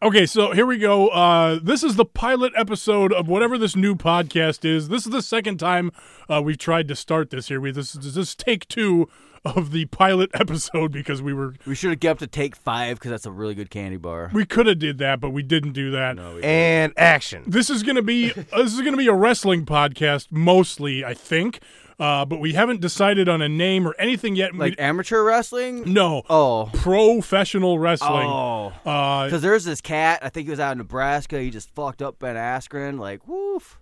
Okay, so here we go. Uh, this is the pilot episode of whatever this new podcast is. This is the second time uh, we've tried to start this here. We this this is take two of the pilot episode because we were We should have kept to take five because that's a really good candy bar. we could have did that, but we didn't do that. No, we And action. This is gonna be uh, this is gonna be a wrestling podcast mostly, I think. Uh, but we haven't decided on a name or anything yet. We- like amateur wrestling. no, Oh, professional wrestling. oh. Uh, Because there's this cat. I think he was out in Nebraska. He just fucked up Ben Askren. Like, woof.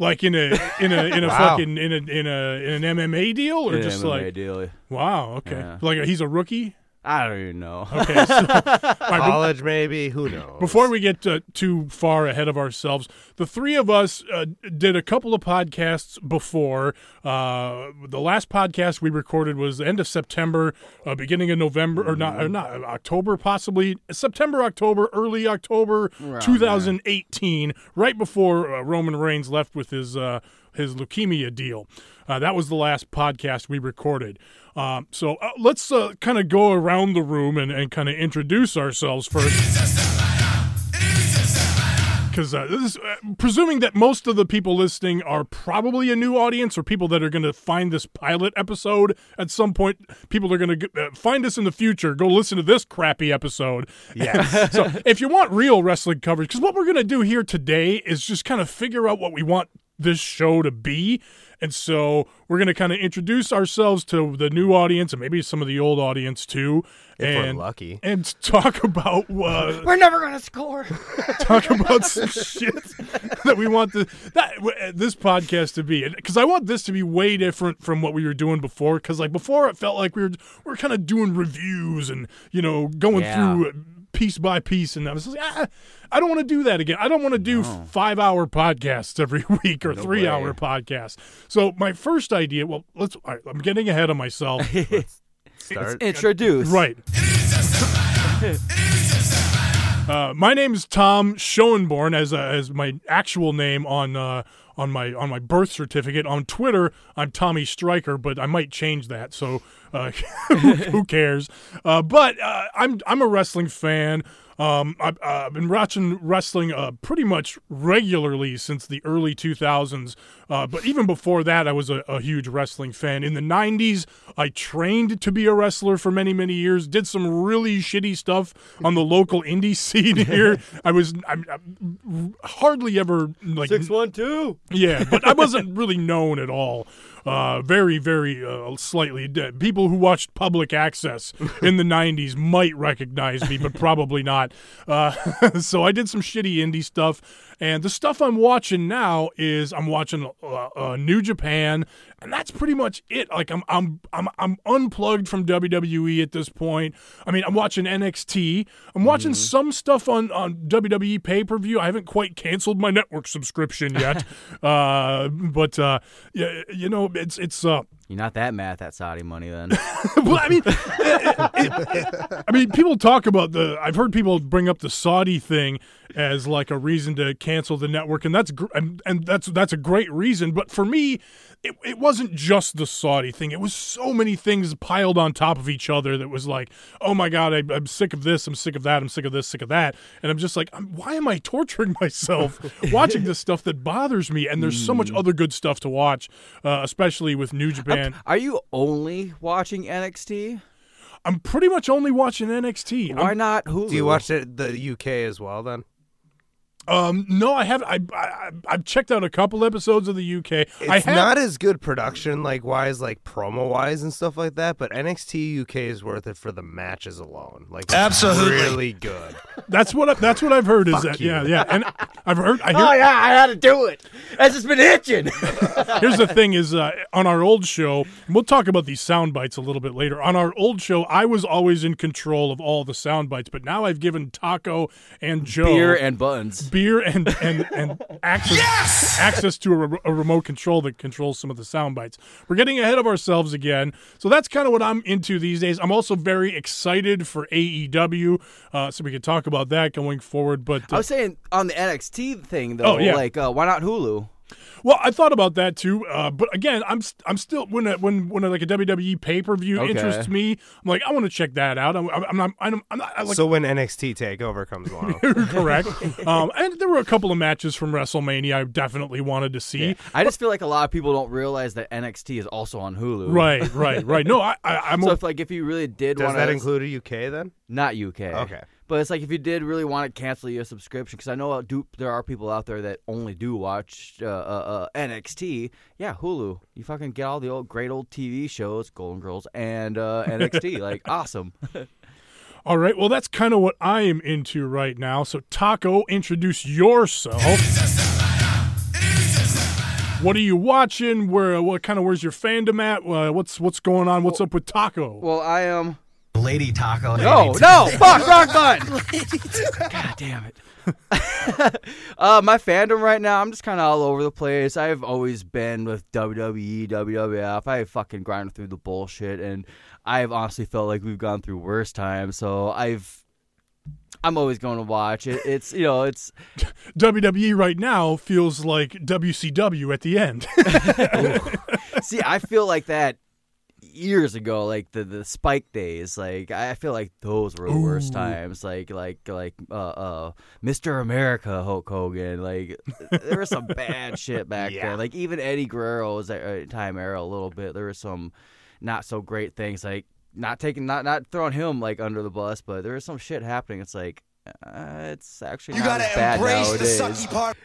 Like in a in a in a Wow. fucking in a in a in an MMA deal or Yeah, just MMA like deal. wow okay Yeah. like he's a rookie I don't even know. okay so, all right, be- College, maybe. Who knows? before we get uh, too far ahead of ourselves the three of us uh, did a couple of podcasts before uh, the last podcast we recorded was the end of September uh, beginning of November or not or not uh, October possibly September October early October Around 2018 right before uh, Roman Reigns left with his uh, his leukemia deal. Uh, that was the last podcast we recorded. Um, so uh, let's uh, kind of go around the room and, and kind of introduce ourselves first. Because uh, this uh, presuming that most of the people listening are probably a new audience or people that are going to find this pilot episode at some point, people are going to uh, find us in the future. Go listen to this crappy episode. Yeah. so if you want real wrestling coverage, because what we're going to do here today is just kind of figure out what we want this show to be. And so we're going to kind of introduce ourselves to the new audience and maybe some of the old audience too. If we're and, lucky. And talk about uh, We're never gonna score. talk about some shit that we want the, that uh, this podcast to be because I want this to be way different from what we were doing before because like before it felt like we were we are kind of doing reviews and you know going Yeah. through piece by piece and I was like ah, I don't want to do that again I don't want to do five hour podcasts every week or three way. hour podcasts so my first idea well let's all right, I'm getting ahead of myself Start. Introduce. Right. Uh, my name is Tom Schoenborn, as uh, as my actual name on uh, on my on my birth certificate. On Twitter, I'm Tommy Stryker, but I might change that. So uh, who cares? Uh, but uh, I'm I'm a wrestling fan. Um, I've, uh, I've been watching wrestling uh, pretty much regularly since the early 2000s. Uh, but even before that, I was a, a huge wrestling fan. In the 90s, I trained to be a wrestler for many, many years. Did some really shitty stuff on the local indie scene here. I was I'm, I'm hardly ever like Six one two. yeah, but I wasn't really known at all. Uh, very, very uh, slightly. dead. People who watched public access in the 90s might recognize me, but probably not. Uh, so I did some shitty indie stuff. And the stuff I'm watching now is I'm watching uh, uh, New Japan, and that's pretty much it. Like I'm, I'm, I'm, I'm unplugged from WWE at this point. I mean, I'm watching NXT. I'm watching some stuff on on WWE pay per view. I haven't quite canceled my network subscription yet, uh, but uh, yeah, you know, it's it's. You're not that mad at that Saudi money then. well, I mean, I mean, people talk about the. I've heard people bring up the Saudi thing as like a reason to cancel the network, and that's gr- and, and that's that's a great reason. But for me, it, it wasn't just the Saudi thing. It was so many things piled on top of each other that was like, oh my god, I, I'm sick of this, I'm sick of that, I'm sick of this, sick of that, and I'm just like, I'm, why am I torturing myself watching this stuff that bothers me? And there's so much other good stuff to watch, uh, especially with New Japan. Are you only watching NXT? I'm pretty much only watching NXT. Why I'm- not Hulu? Do you watch it, the UK as well then? Um, no, I have. I, I I've checked out a couple episodes of the UK. It's I have. not as good production like wise, like promo wise and stuff like that. But NXT UK is worth it for the matches alone. Like it's Absolutely. really good. that's what. I, that's what I've heard. Is that you. yeah, yeah, and I've heard. I hear, Oh yeah, I had to do it. It's just been itching. Here's the thing: is uh, on our old show, and we'll talk about these sound bites a little bit later. On our old show, I was always in control of all the sound bites, but now I've given Taco and Joe Beer and buns. beer and and and access access to a, re- a remote control that controls some of the sound bites. We're getting ahead of ourselves again, so that's kind of what I'm into these days. I'm also very excited for AEW, uh, so we can talk about that going forward. But I uh, was saying on the NXT thing though, Oh, yeah. like uh, why not Hulu? Well, I thought about that too, uh, but again, I'm st- I'm still when a, when when a, like a WWE pay per view Okay. interests me, I'm like I want to check that out. I'm, I'm not I'm, I'm not I like so when NXT Takeover comes along, correct. um, and there were a couple of matches from WrestleMania I definitely wanted to see. I just feel like a lot of people don't realize that NXT is also on Hulu. Right, right, right. No, I, I I'm So o- if like if you really did does want that to, include a UK then? not UK, Okay. But it's like if you did really want to cancel your subscription, because I know uh, do, there are people out there that only do watch uh, uh, uh, NXT. Yeah, Hulu. You fucking get all the old great old TV shows, Golden Girls and uh, NXT. like awesome. all right. Well, that's kind of what I am into right now. So, Taco, introduce yourself. What are you watching? Where what kind of where's your fandom at? Uh, what's what's going on? What's up with Taco? well, I am. Lady Taco. No, no, fuck, wrong button. God damn it. uh, my fandom right now, I'm just kind of all over the place. I've always been with WWE, WWF. I fucking grinded through the bullshit, and I've honestly felt like we've gone through worse times. So I've, I'm always going to watch it. It's you know, it's WWE right now feels like WCW at the end. see, I feel like that years ago, like the the Spike days. Like I feel like those were the worst times. Like like like uh uh Mr. America Hulk Hogan. Like there was some bad shit back Yeah. then. Like even Eddie Guerrero Guerrero's uh, time era a little bit. There was some not so great things. Like not taking not not throwing him like under the bus, but there was some shit happening. It's like. Uh, it's actually You not gotta as bad embrace the nowadays sucky part.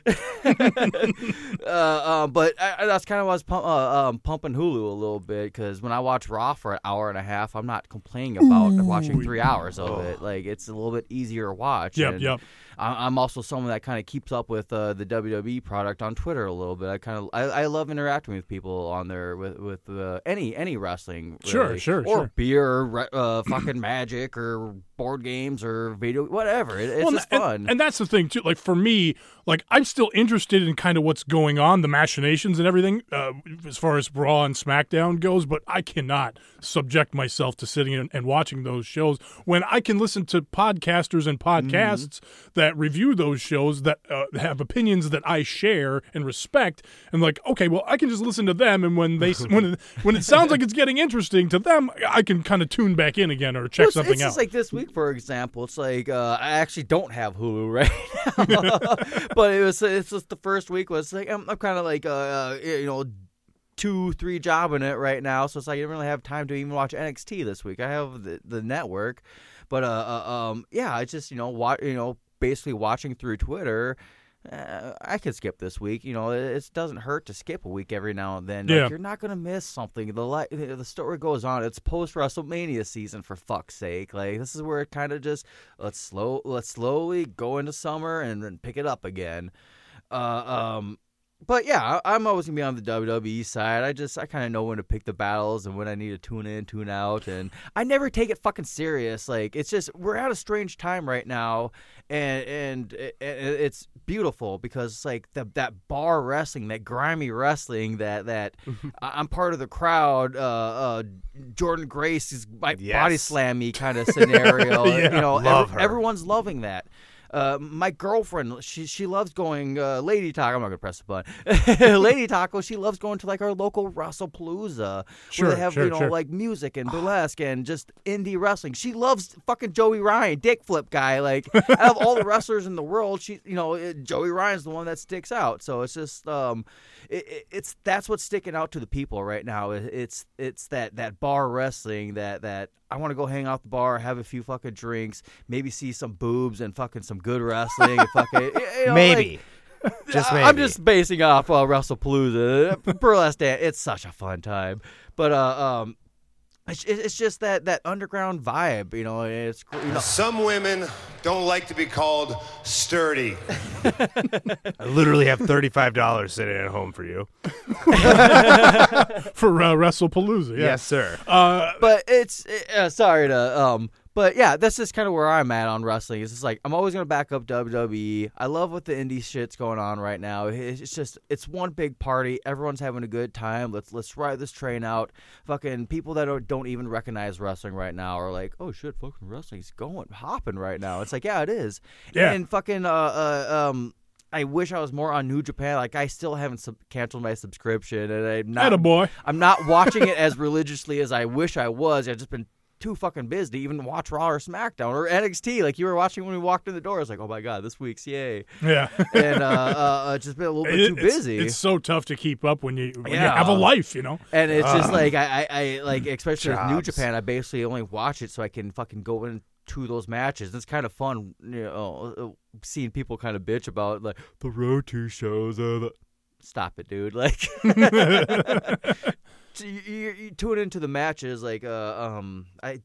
uh, um, but I, I- that's kind of why I was pump, uh, um, pumping Hulu a little bit because when I watch Raw for an hour and a half, I'm not complaining about watching three hours of it. Like it's a little bit easier to watch. Yep, and yep. I, I'm also someone that kind of keeps up with uh, the WWE product on Twitter a little bit. I kind of I, I love interacting with people on there with with uh, any any wrestling. Sure, really. sure, or sure. beer, or uh, fucking magic, or board games, or video, whatever. It, it's Well, just and, fun. and that's the thing too. Like for me, like I'm still interested in kind of what's going on, the machinations and everything, uh, as far as Raw and SmackDown goes. But I cannot subject myself to sitting and, and watching those shows when I can listen to podcasters and podcasts that review those shows that uh, have opinions that I share and respect. And like, okay, well, I can just listen to them, and when they when it, when it sounds like it's getting interesting to them, I can kind of tune back in again or check Well, it's, something it's out. just like this week, for example. It's like uh, I actually don't have Hulu right now, but it was it's just the first week was like I'm, I'm kind of like uh, uh, you know two three job in it right now, so it's like I didn't really have time to even watch NXT this week. I have the the network, but uh, uh um yeah, it's just you know wa- you know basically watching through Twitter. Uh, I could skip this week. You know, it, it doesn't hurt to skip a week every now and then. Like, you're not gonna miss something. The li- the story goes on. It's post WrestleMania season for fuck's sake. Like this is where it kind of just let's slow let's slowly go into summer and then pick it up again. Uh, um, but yeah, I'm always gonna be on the WWE side. I just I kind of know when to pick the battles and when I need to tune in, tune out, and I never take it fucking serious. Like it's just we're at a strange time right now, and and it, it- it's beautiful because it's like the, that bar wrestling, that grimy wrestling, that that I'm part of the crowd. Uh, uh, Jordynne Grace is my Yes. body slammy kind of scenario. Yeah. you know, Love every- her. everyone's loving that. Uh, my girlfriend, she she loves going uh, Lady Taco. I'm not gonna press the button. Lady Taco. She loves going to like our local WrestlePalooza, Sure, where they have sure, you know sure. like music and burlesque and just indie wrestling. She loves fucking Joey Ryan, dick flip guy. Like out of all the wrestlers in the world, she you know Joey Ryan's the one that sticks out. So it's just um, it, it's that's what's sticking out to the people right now. It, it's it's that that bar wrestling that that I want to go hang out the bar, have a few fucking drinks, maybe see some boobs and fucking some good wrestling. and fucking you know, like- Maybe. Just maybe. I'm just basing off uh, WrestlePalooza. Burlesque dance. It's such a fun time. But uh, um, it's, it's just that that underground vibe. You know, it's you know. Some women don't like to be called sturdy. I literally have thirty-five dollars sitting at home for you. for uh, WrestlePalooza. Yeah. Yes, sir. Uh, but it's uh, sorry to um but yeah that's just kind of where i'm at on wrestling it's just like i'm always gonna back up wwe i love what the indie shit's going on right now it's just it's one big party everyone's having a good time let's let's ride this train out fucking people that are, don't even recognize wrestling right now are like oh shit fucking wrestling's going hopping right now it's like yeah it is Yeah. and fucking uh, uh um I wish I was more on New Japan. Like I still haven't sub- canceled my subscription, and I'm not. a boy. I'm not watching it as religiously as I wish I was. I've just been too fucking busy to even watch Raw or SmackDown or NXT. Like you were watching when we walked in the door. I was like, oh my god, this week's yay, Yeah. and uh, uh, uh, just been a little bit It- too it's- busy. It's, so tough to keep up when you, when you have a life, you know. And it's just like I, I, I like especially with New Japan, I basically only watch it so I can fucking go into those matches. It's kind of fun, you know, uh, seeing people kind of bitch about like the road two shows. Are the... Stop it, dude! Like, you, you, you tune into the matches. Like, uh, um, I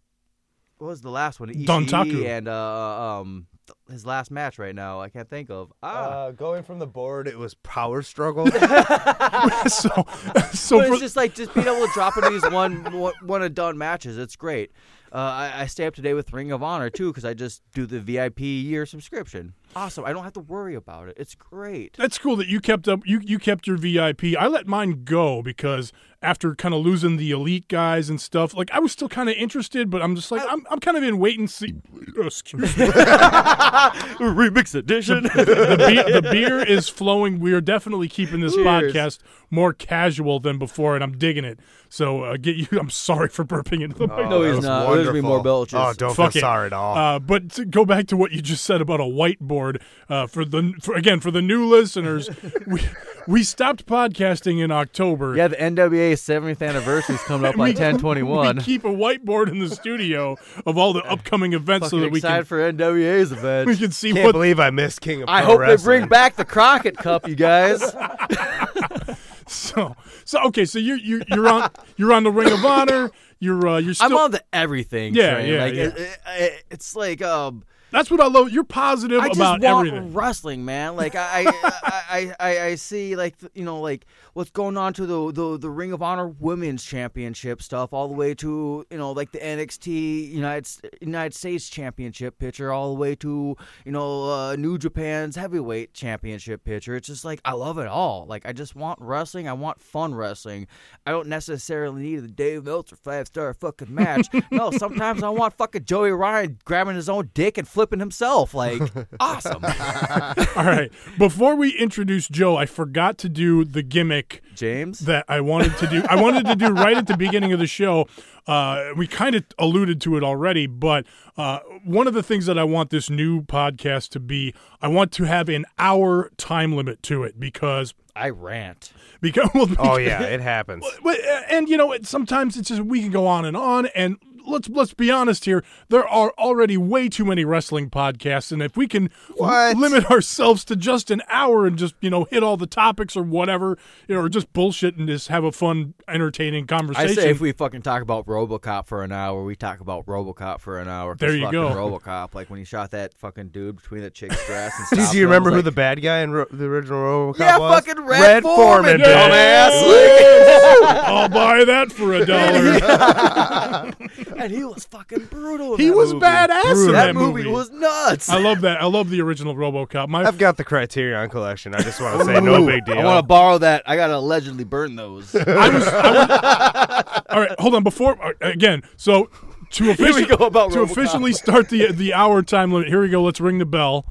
what was the last one? Ishii Dontaku. and uh, um, his last match right now. I can't think of. Ah. Uh, going from the board, it was power struggle. so, so but for, it's just like just being able to drop into these one one, one and done matches. It's great. Uh, I, I stay up to date with Ring of Honor too because I just do the VIP year subscription. Awesome. I don't have to worry about it. It's great. that's cool that you kept up. You you kept your VIP. I let mine go because after kind of losing the elite guys and stuff, like I was still kind of interested, but I'm just like I'm I'm kind of in wait and see. Excuse me. Remix edition. the, be- the beer is flowing. We are definitely keeping this Cheers. podcast more casual than before, and I'm digging it. So uh, get you. I'm sorry for burping into the mic. No, he's was not. There's gonna be more belches. Oh, don't Fuck feel it. sorry at all. Uh, but to go back to what you just said about a whiteboard uh, for the for, again for the new listeners, we we stopped podcasting in October. Yeah, the NWA 70th anniversary is coming up on we, 1021. We keep a whiteboard in the studio of all the upcoming events so that we excited can for NWA's event. we can see Can't what believe I missed King of I Pro hope they bring back the Crockett Cup, you guys. so so okay so you're you're, you're on you're on the Ring of Honor. You're uh, you're still. I'm on the everything Yeah, train. yeah, like, yeah. It, it, it- it's like um. That's what I love. You're positive I just about want everything. wrestling, man. Like I, I, I, I, I see like you know like what's going on to the, the the Ring of Honor Women's Championship stuff, all the way to you know like the NXT United United States Championship picture, all the way to you know uh, New Japan's Heavyweight Championship picture. It's just like I love it all. Like I just want wrestling. I want fun wrestling. I don't necessarily need the Dave Meltzer five star fucking match. no, sometimes I want fucking Joey Ryan grabbing his own dick and flipping himself. Like awesome. All right. Before we introduce Joe, I forgot to do the gimmick James. that I wanted to do. I wanted to do right at the beginning of the show. Uh, we kind of alluded to it already, but uh, one of the things that I want this new podcast to be, I want to have an hour time limit to it because I rant. because well, Oh yeah, it happens. but, and you know, it, sometimes it's just we can go on and on. And let's let's be honest here, there are already way too many wrestling podcasts, and if we can What? limit ourselves to just an hour and just you know hit all the topics or whatever, you know, or just bullshit and just have a fun, entertaining conversation. I say if we fucking talk about RoboCop for an hour, we talk about RoboCop for an hour. There you fucking go. RoboCop, like when he shot that fucking dude between the chick's breasts and do you I was remember who like, the bad guy in Ro- the original RoboCop Yeah, was? fucking Red Forman, Forman, Yeah. dumbass. I'll buy that for a dollar. and he was fucking brutal. in he that was movie. badass in That, that, movie was nuts. I love that. I love the original RoboCop. My I've got the Criterion collection. I just want to say, no Ooh, big deal. I want to borrow that. I gotta allegedly burn those. I was, I was- all right, hold on. Before again, so to we officially go about to RoboCop. officially start the the hour time limit. Here we go. Let's ring the bell.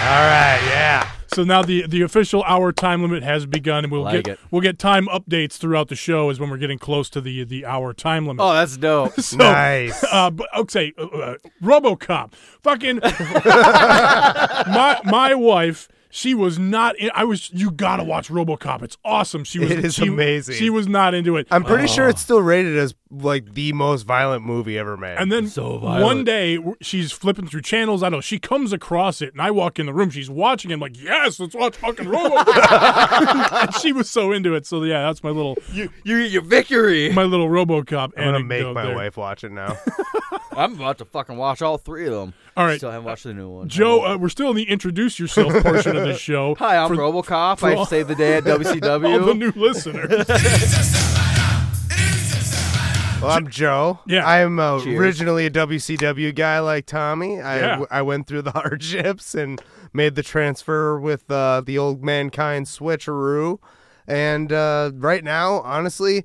All right, yeah. So now the the official hour time limit has begun, and we'll Like get it. we'll get time updates throughout the show as when we're getting close to the the hour time limit. oh, that's dope. So, nice. Uh, but okay, uh, uh, RoboCop. Fucking my my wife. She was not. In, I was. You gotta watch RoboCop. It's awesome. She was. It is she- amazing. She was not into it. I'm pretty sure it's oh. still rated as like the most violent movie ever made. And then So one day she's flipping through channels. I don't know. She comes across it, and I walk in the room. She's watching. it. I'm like, yes, let's watch fucking RoboCop. and she was so into it. So yeah, that's my little you, you, your victory. my little RoboCop. I'm gonna make my there. wife watch it now. I'm about to fucking watch all three of them. All right. Still haven't watched the new one. Joe, uh, we're still in the introduce yourself portion of the show. Hi, I'm for RoboCop. for all- I saved the day at WCW. all the new listeners. Well, I'm Joe. Yeah. I'm uh, originally a WCW guy like Tommy. I, Yeah. I went through the hardships and made the transfer with uh, the old mankind switcheroo. And uh, right now, honestly,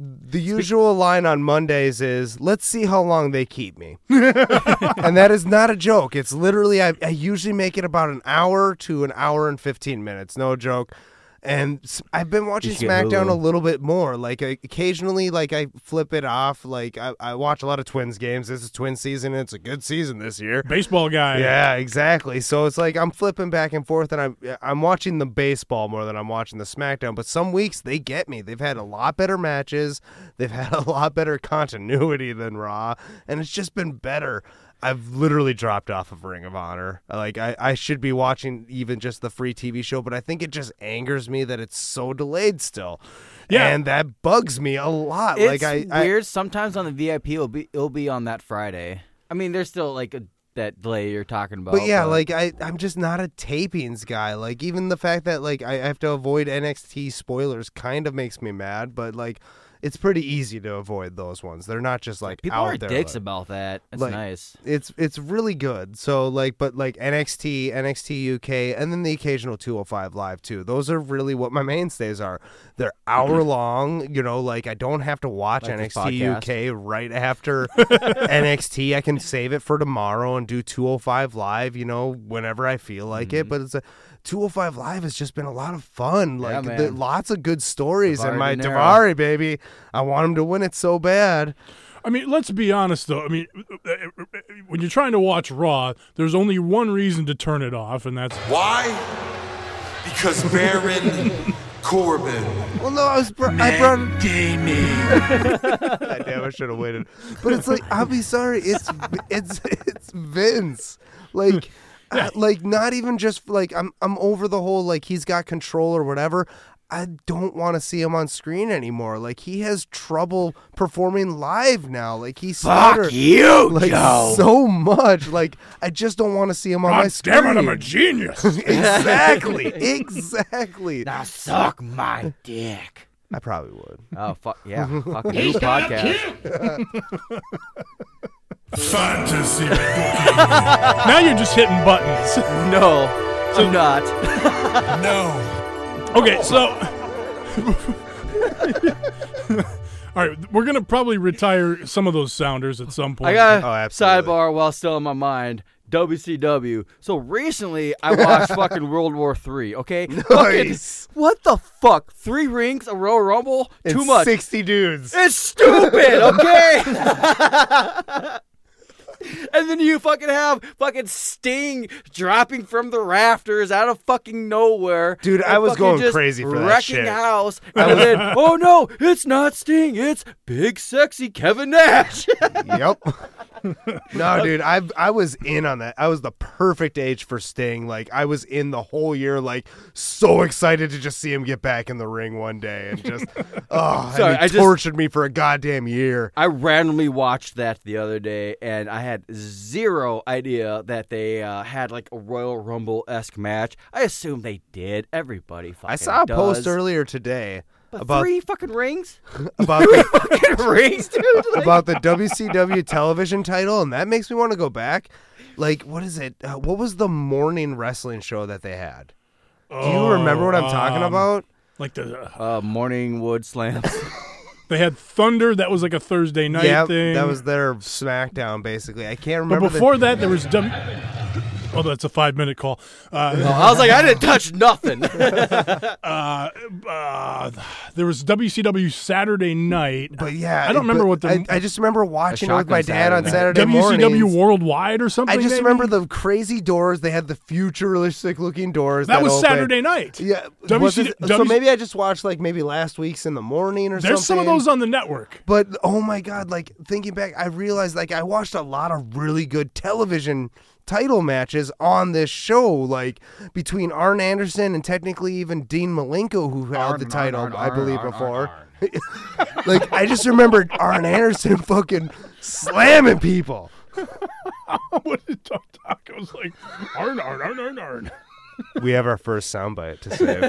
the usual line on Mondays is, "Let's see how long they keep me," and that is not a joke. It's literally I, I usually make it about an hour to an hour and fifteen minutes. No joke. And I've been watching SmackDown a little bit more. Like I, occasionally, like I flip it off. Like I, I watch a lot of Twins games. This is Twin season. And it's a good season this year. Baseball guy. Yeah, exactly. So it's like I'm flipping back and forth, and I'm I'm watching the baseball more than I'm watching the SmackDown. But some weeks they get me. They've had a lot better matches. They've had a lot better continuity than Raw, and it's just been better. I've literally dropped off of Ring of Honor. Like I, I should be watching even just the free TV show, but I think it just angers me that it's so delayed still. Yeah. and that bugs me a lot. It's like I, I weird. Sometimes on the VIP, it'll be it'll be on that Friday. I mean, there's still like a, that delay you're talking about. But yeah, like I, I'm just not a tapings guy. Like even the fact that like I have to avoid NXT spoilers kind of makes me mad. But like, it's pretty easy to avoid those ones. They're not just like people out are there. dicks like- about that. It's like, nice. It's it's really good. So like, but like NXT, NXT UK, and then the occasional 205 live too. Those are really what my mainstays are. They're hour long. You know, like I don't have to watch Like NXT UK right after NXT. I can save it for tomorrow and do 205 live. You know, whenever I feel like it. Mm-hmm. But it's a 205 live has just been a lot of fun. Like man. the, lots of good stories. and my De Daivari baby, I want him to win it so bad. I mean, let's be honest though. I mean, when you're trying to watch Raw, there's only one reason to turn it off, and that's Why? Because Baron Corbin. Well, no, I was. Br- I brought. God damn, I should have waited. But it's like I'll be sorry. It's it's it's Vince. Like. Uh, like not even just like I'm I'm over the whole like he's got control or whatever. I don't want to see him on screen anymore. Like he has trouble performing live now. Like he's Fuck you, like Joe. so much. Like I just don't want to see him on my screen. damn it, I'm a genius. exactly, exactly. Now suck my dick. I probably would. Oh fuck yeah, fucking new podcast. Fantasy now you're just hitting buttons. No, I'm not. No. Okay, so. All right, we're gonna probably retire some of those sounders at some point. I got Oh, a absolutely. sidebar while still in my mind. WCW. So recently, I watched fucking World War Three. Okay, Fucking- Nice. what the fuck? Three rings, a Royal Rumble, too It's much. Sixty dudes. It's stupid, okay? And then you fucking have fucking Sting dropping from the rafters out of fucking nowhere. Dude, I was going crazy for that wrecking shit. house. And then, oh no, it's not Sting, it's big sexy Kevin Nash. yep. no, dude, I I was in on that. I was the perfect age for Sting. Like I was in the whole year, like so excited to just see him get back in the ring one day, and just oh, Sorry, and he I just- tortured me for a goddamn year. I randomly watched that the other day, and I had zero idea that they uh, had like a Royal Rumble esque match. I assume they did. Everybody fucking I saw a does. post earlier today But about three fucking rings, about the, fucking rings, dude. Like, about the WCW television title, and that makes me want to go back. Like, what is it? Uh, what was the morning wrestling show that they had? Do you remember what I'm talking um, about? like the uh, morning wood slams. they had Thunder. That was like a Thursday night yeah, thing. that was their SmackDown, basically. I can't But remember. the- before that, there was W. Oh, that's a five minute call. Uh, I was like, I didn't touch nothing. uh, uh, there was WCW Saturday night. But yeah, I don't remember what the I, I just remember watching it with my shotgun dad on Saturday. Saturday WCW mornings. Worldwide or something. I just maybe? remember the crazy doors. They had the futuristic looking doors. that was opened. Saturday night. Yeah, WC was it- so maybe I just watched like maybe last week's in the morning or something. There's some of those on the network. But oh my god, like thinking back, I realized like I watched a lot of really good television title matches on this show, like between Arn Anderson and technically even Dean Malenko, who held the title, I believe, before. like I just remembered Arn Anderson fucking slamming people. what did Doc Taco was like? Arn, arn, arn, arn, arn. We have our first soundbite to save.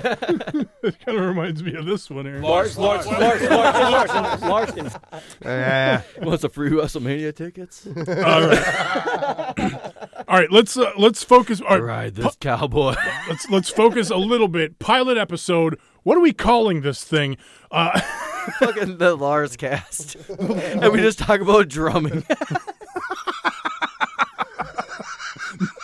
It kind of reminds me of this one here. Larson, Larson, Larson, Larson, Larson. Yeah. Wants a free WrestleMania tickets? All right, all right. Let's uh, let's focus. All right, Ride this cowboy. let's let's focus a little bit. Pilot episode. What are we calling this thing? Uh, fucking the Lars cast, and we just talk about drumming.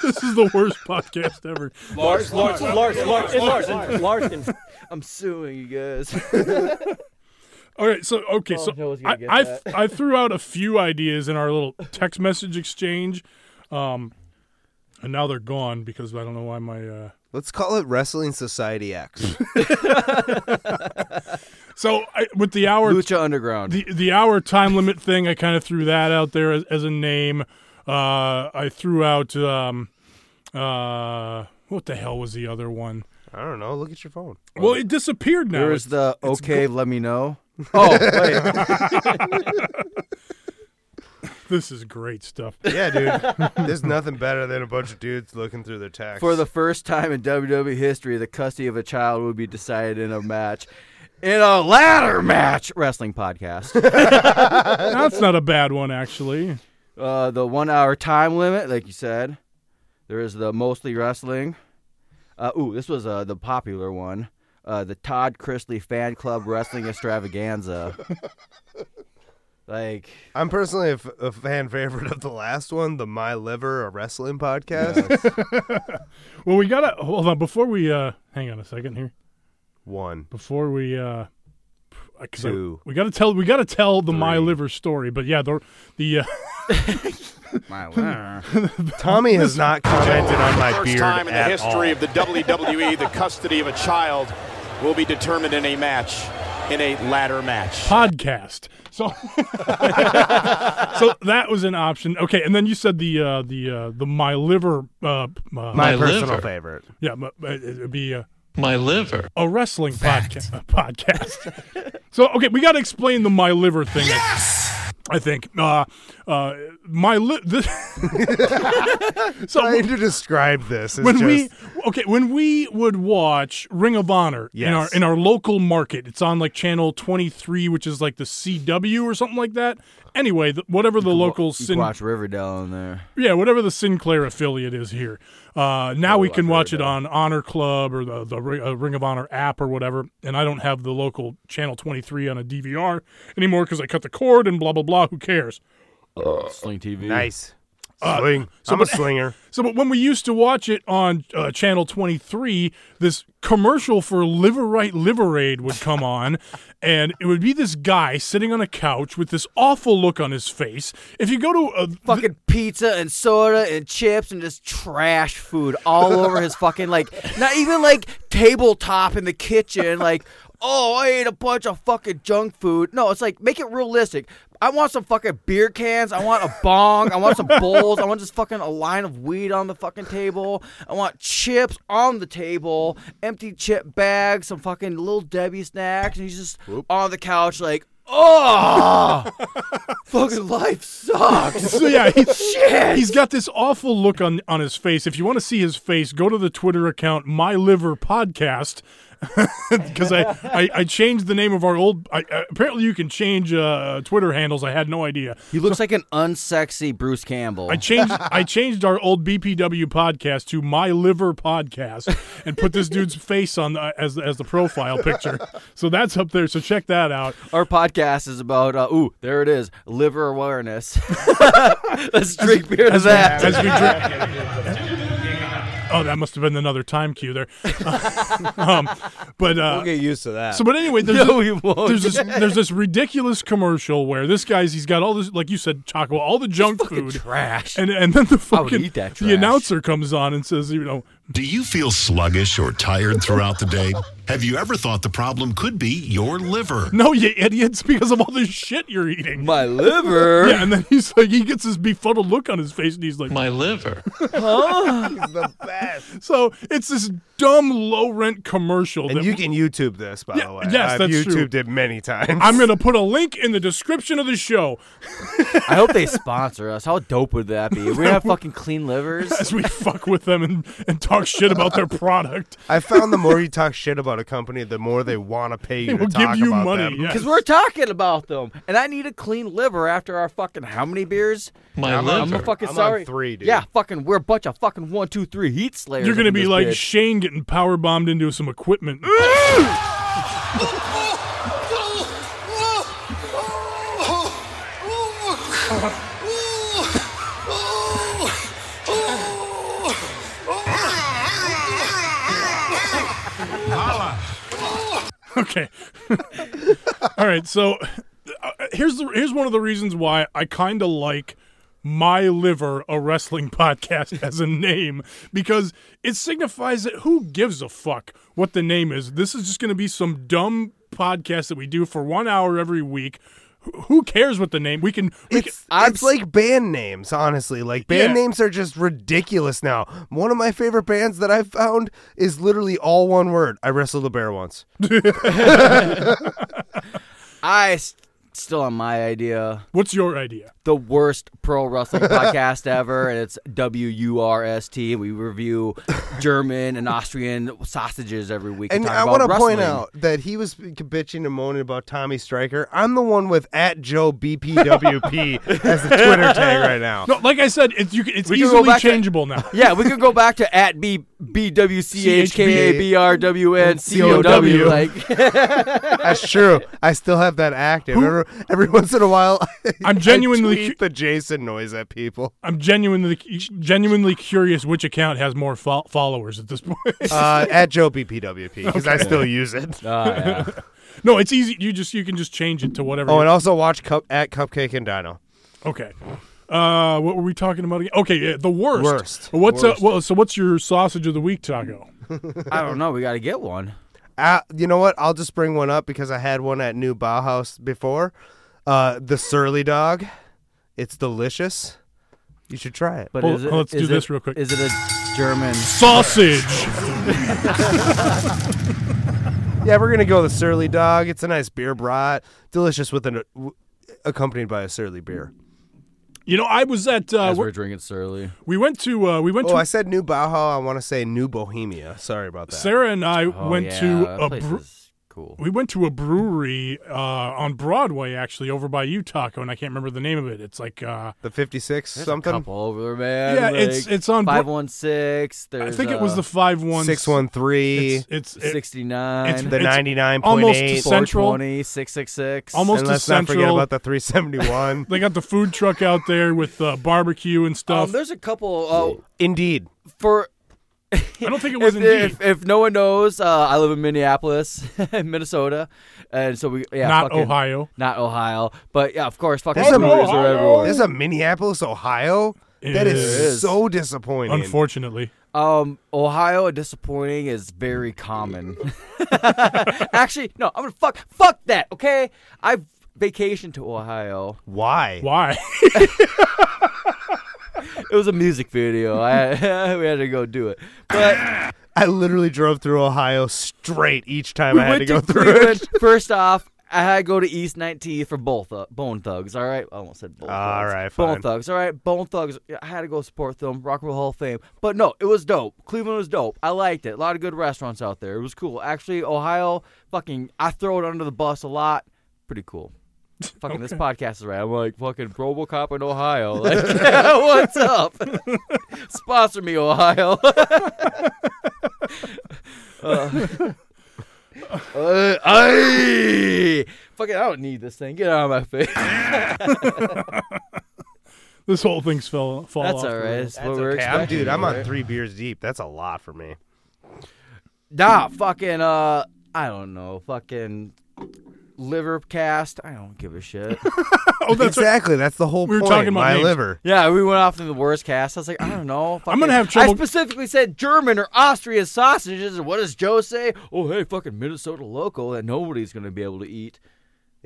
this is the worst podcast ever. Lars, Lars, Lars, Lars, Lars, Larson. I'm suing you guys. All right, so okay, Oh, so no I gonna get I, that. I threw out a few ideas in our little text message exchange, um, and now they're gone because I don't know why my. Uh... Let's call it Wrestling Society X. So I, with the hour Lucha Underground. the the hour time limit thing, I kind of threw that out there as, as a name. Uh, I threw out um, uh, what the hell was the other one? I don't know. Look at your phone. Well, it disappeared now. There's the it's okay, go- let me know. Oh, wait. this is great stuff. Yeah, dude. There's nothing better than a bunch of dudes looking through their text. For the first time in WWE history, the custody of a child would be decided in a match. In a ladder match wrestling podcast. That's not a bad one, actually. uh, the one hour time limit, like you said. There is the mostly wrestling. Uh, ooh, this was uh, the popular one. Uh, the Todd Chrisley Fan Club Wrestling Extravaganza. Like, I'm personally a, f- a fan favorite of the last one, the My Liver, a wrestling podcast. Well, we gotta hold on before we uh, hang on a second here. One. Before we uh, 'cause I- Two. we gotta tell we gotta tell the my Three. liver story. But yeah, the the uh, my, Liver Tommy has not commented on my First beard time in the at history all. of the WWE, the custody of a child will be determined in a match, in a ladder match. podcast. So, so that was an option. Okay, and then you said the uh, the uh, the my liver. Uh, uh, my, My personal liver. favorite. yeah, but it'd be uh, My liver. a wrestling podca- podcast. so okay, we got to explain the my liver thing. Yes. I think uh, uh, my li- so Trying to describe this is when just, we okay when we would watch Ring of Honor in our in our local market, it's on like channel twenty three, which is like the CW or something like that. Anyway, the, whatever the local you Sin- can watch Riverdale in there. yeah, whatever the Sinclair affiliate is here. Uh, now we can watch it on Honor Club or the the Ring, uh, Ring of Honor app or whatever. And I don't have the local channel twenty three on a DVR anymore because I cut the cord and blah blah blah. Who cares? Sling TV. nice. Sling. so I'm a but- slinger. So, but when we used to watch it on uh, channel 23, this commercial for Liverite Liverade would come on, and it would be this guy sitting on a couch with this awful look on his face. If you go to a Fucking pizza and soda and chips and just trash food all over his fucking like not even like tabletop in the kitchen like oh I ate a bunch of fucking junk food. No, it's like make it realistic. I want some fucking beer cans. I want a bong. I want some bowls. I want just fucking a line of weed on the fucking table. I want chips on the table, empty chip bags, some fucking little Debbie snacks, and he's just on the couch like, oh, fucking life sucks. so yeah, he, Shit. he's got this awful look on on his face. If you want to see his face, go to the Twitter account My Liver Podcast. Because I, I, I changed the name of our old. I, uh, apparently, you can change uh, Twitter handles. I had no idea. He looks like an unsexy Bruce Campbell. I changed I changed our old BPW podcast to My Liver Podcast and put this dude's face on the, as as the profile picture. So that's up there. So check that out. Our podcast is about uh, ooh, there it is, liver awareness. Let's drink beer to that. As we drink. Oh, that must have been another time cue there. um, but uh, We'll get used to that. so, but anyway, there's No, a- there's this there's this ridiculous commercial where this guy's he's got all this like you said, chocolate, all the junk food. trash. And and then the fucking eat that the announcer comes on and says, you know, Do you feel sluggish or tired throughout the day? Have you ever thought the problem could be your liver? no, you idiots, because of all this shit you're eating. My liver. Yeah, and then he's like, he gets this befuddled look on his face, and he's like, My liver. Huh? he's the best. so it's this dumb low rent commercial. And that you can YouTube this, by Yeah, the way. yes, I've that's YouTubed true. it many times. I'm gonna put a link in the description of the show I hope they sponsor us. How dope would that be? If we have fucking clean livers. as we fuck with them and, and talk shit about their product. I found the more you talk shit about a company, the more they want to pay you They to will give you about money, them. yeah. Because we're talking about them, and I need a clean liver after our fucking how many beers? My I'm liver. on- I'm a fucking I'm on sorry. three, dude. Yeah, fucking, we're a bunch of fucking one, two, three heat slayers. You're gonna in be this like bitch. Shane getting power bombed into some equipment. Okay. All right. So uh, here's the here's one of the reasons why I kind of like my liver a wrestling podcast as a name because it signifies that who gives a fuck what the name is. This is just going to be some dumb podcast that we do for one hour every week. Who- Who cares what the name? We can. We It's, can it's like band names, honestly. Like band Yeah. names are just ridiculous now. One of my favorite bands that I've found is literally all one word. I wrestled a bear once. I s- still on my idea. what's your idea? The worst pro wrestling podcast ever, and it's W U R S T. We review German and Austrian sausages every week. And talk I want to point out that he was bitching and moaning about Tommy Stryker. I'm the one with at Joe BPWP as the Twitter tag right now. No, like I said, it's you. can- It's We go easily back to- changeable now. Yeah, we could go back to at B B W C H K A B R W N C O W. Like, That's true. I still have that active. Every, every once in a while, I'm I genuinely tweet the Jason noise at people. I'm genuinely genuinely curious which account has more fo- followers at this point. Uh, at Joe BPWP because I still use it. oh, yeah. no, it's easy. You just you can just change it to whatever. Oh, and also watch Cup at Cupcake and Dino. okay. Uh, what were we talking about again? Okay, yeah, the worst. Worst. What's Worst. Uh, well, so what's your sausage of the week, Taco? I don't know. We got to get one. Uh, you know what? I'll just bring one up because I had one at New Bauhaus before. Uh, the Surly Dog. It's delicious. You should try it. But Hold- is it, let's do is this it- real quick. Is it a German? Sausage. Yeah, we're gonna go with the Surly Dog. It's a nice beer brat, delicious with an w- accompanied by a Surly beer. You know, I was at. Uh, As we- we're drinking surly. we went to. Uh, we went Oh, to. I said New Bauhaus. I want to say New Bohemia. Sorry about that. Sarah and I Oh, went yeah, to that a. place bre- is cool. we went to a brewery uh, on Broadway, actually, over by you, Taco, and I can't remember the name of it. It's like. Uh, the 56 something. a couple over there, man. Yeah, like it's- it's on five one six. I think it was uh, the five one 613. It's, it's it- sixty nine. it's- the 99.8. almost to Central. 420, 666. Almost and to let's not forget Central. about the 371. They got the food truck out there with uh, barbecue and stuff. Um, there's a couple. Uh, Indeed. for I don't think it was if, indeed. if, if no one knows, uh, I live in Minneapolis, Minnesota, and so we yeah, not fucking- Ohio. not Ohio, but yeah, of course, fucking There's a- are everywhere. There's a Minneapolis, Ohio. That is, is. so disappointing. Unfortunately, Um, Ohio disappointing is very common. Actually, no, I'm gonna fuck fuck that. Okay, I vacationed to Ohio. Why? why? It was a music video. I we had to go do it, but I literally drove through Ohio straight each time we I had went to go through Cleveland. it. First off, I had to go to East 19th for both uh, Bone Thugs. All right, I almost said Bone All Thugs. right, Bone. Thugs. All right, Bone Thugs. I had to go support them. Rock and Roll Hall of Fame. But no, it was dope. Cleveland was dope. I liked it. A lot of good restaurants out there. It was cool. Actually, Ohio, fucking, I throw it under the bus a lot. Pretty cool. Fucking this podcast is right. I'm like fucking RoboCop in Ohio. Like, what's up? Sponsor me, Ohio. uh, uh, I fucking I don't need this thing. Get out of my face. this whole thing's fell fall That's off. all the right. rails. That's what we're Okay, I'm, expecting. dude, I'm on three beers deep. That's a lot for me. Nah, fucking uh, I don't know, fucking liver cast. I don't give a shit. Oh, that's right. exactly. That's the whole We were point. talking about My names. liver. yeah, we went off to the worst cast. I was like, I don't know. I'm gonna fucking- have trouble- I specifically said German or Austrian sausages. And what does Joe say? Oh, hey, fucking Minnesota local that nobody's gonna be able to eat.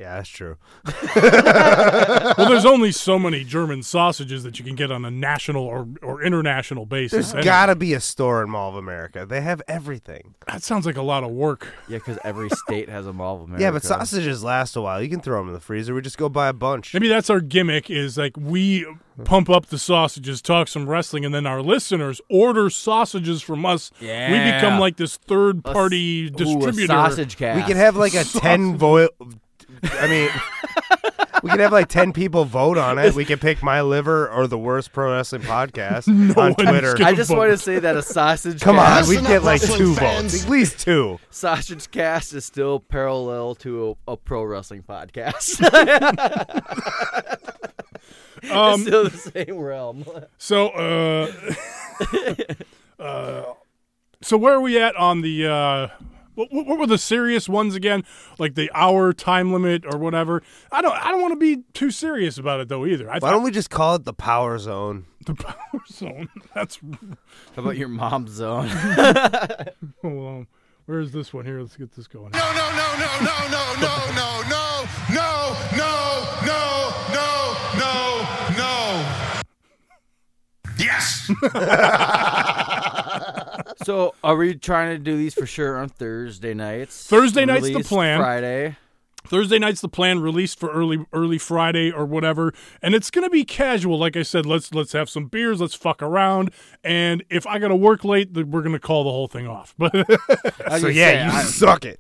Yeah, that's true. well, there's only so many German sausages that you can get on a national or, or international basis. There's Anyway, got to be a store in Mall of America. They have everything. that sounds like a lot of work. Yeah, because every state has a Mall of America. Yeah, but sausages last a while. You can throw them in the freezer. We just go buy a bunch. Maybe that's our gimmick is like we pump up the sausages, talk some wrestling, and then our listeners order sausages from us. Yeah. We become like this third party s- ooh, a distributor. sausage cast. We could have like a ten vote. I mean, we could have like ten people vote on it. We could pick my liver or the worst pro wrestling podcast on one's Twitter. gonna I just vote. want to say that a sausage Come on, cast, we'd get like two votes, at least two. sausage cast is still parallel to a, a pro wrestling podcast. Um, it's still the same realm. So, uh, uh, so where are we at on the uh, What, what what were the serious ones again? Like the hour time limit or whatever. I don't. I don't want to be too serious about it though either. I Why don't we just call it the Power Zone? the power zone? That's. How about your mom's zone? Hold on. Where's this one? Here, let's get this going. No, no, no, no, no, no, no, no, no, no, no, no, no, no, no. Yes. So, are we trying to do these for sure on Thursday nights? Thursday night's the Release plan. Friday. Thursday night's the plan, released for early early Friday or whatever, and it's gonna be casual. Like I said, let's let's have some beers, let's fuck around, and if I gotta work late, then we're gonna call the whole thing off. But So yeah, say, you I- suck it.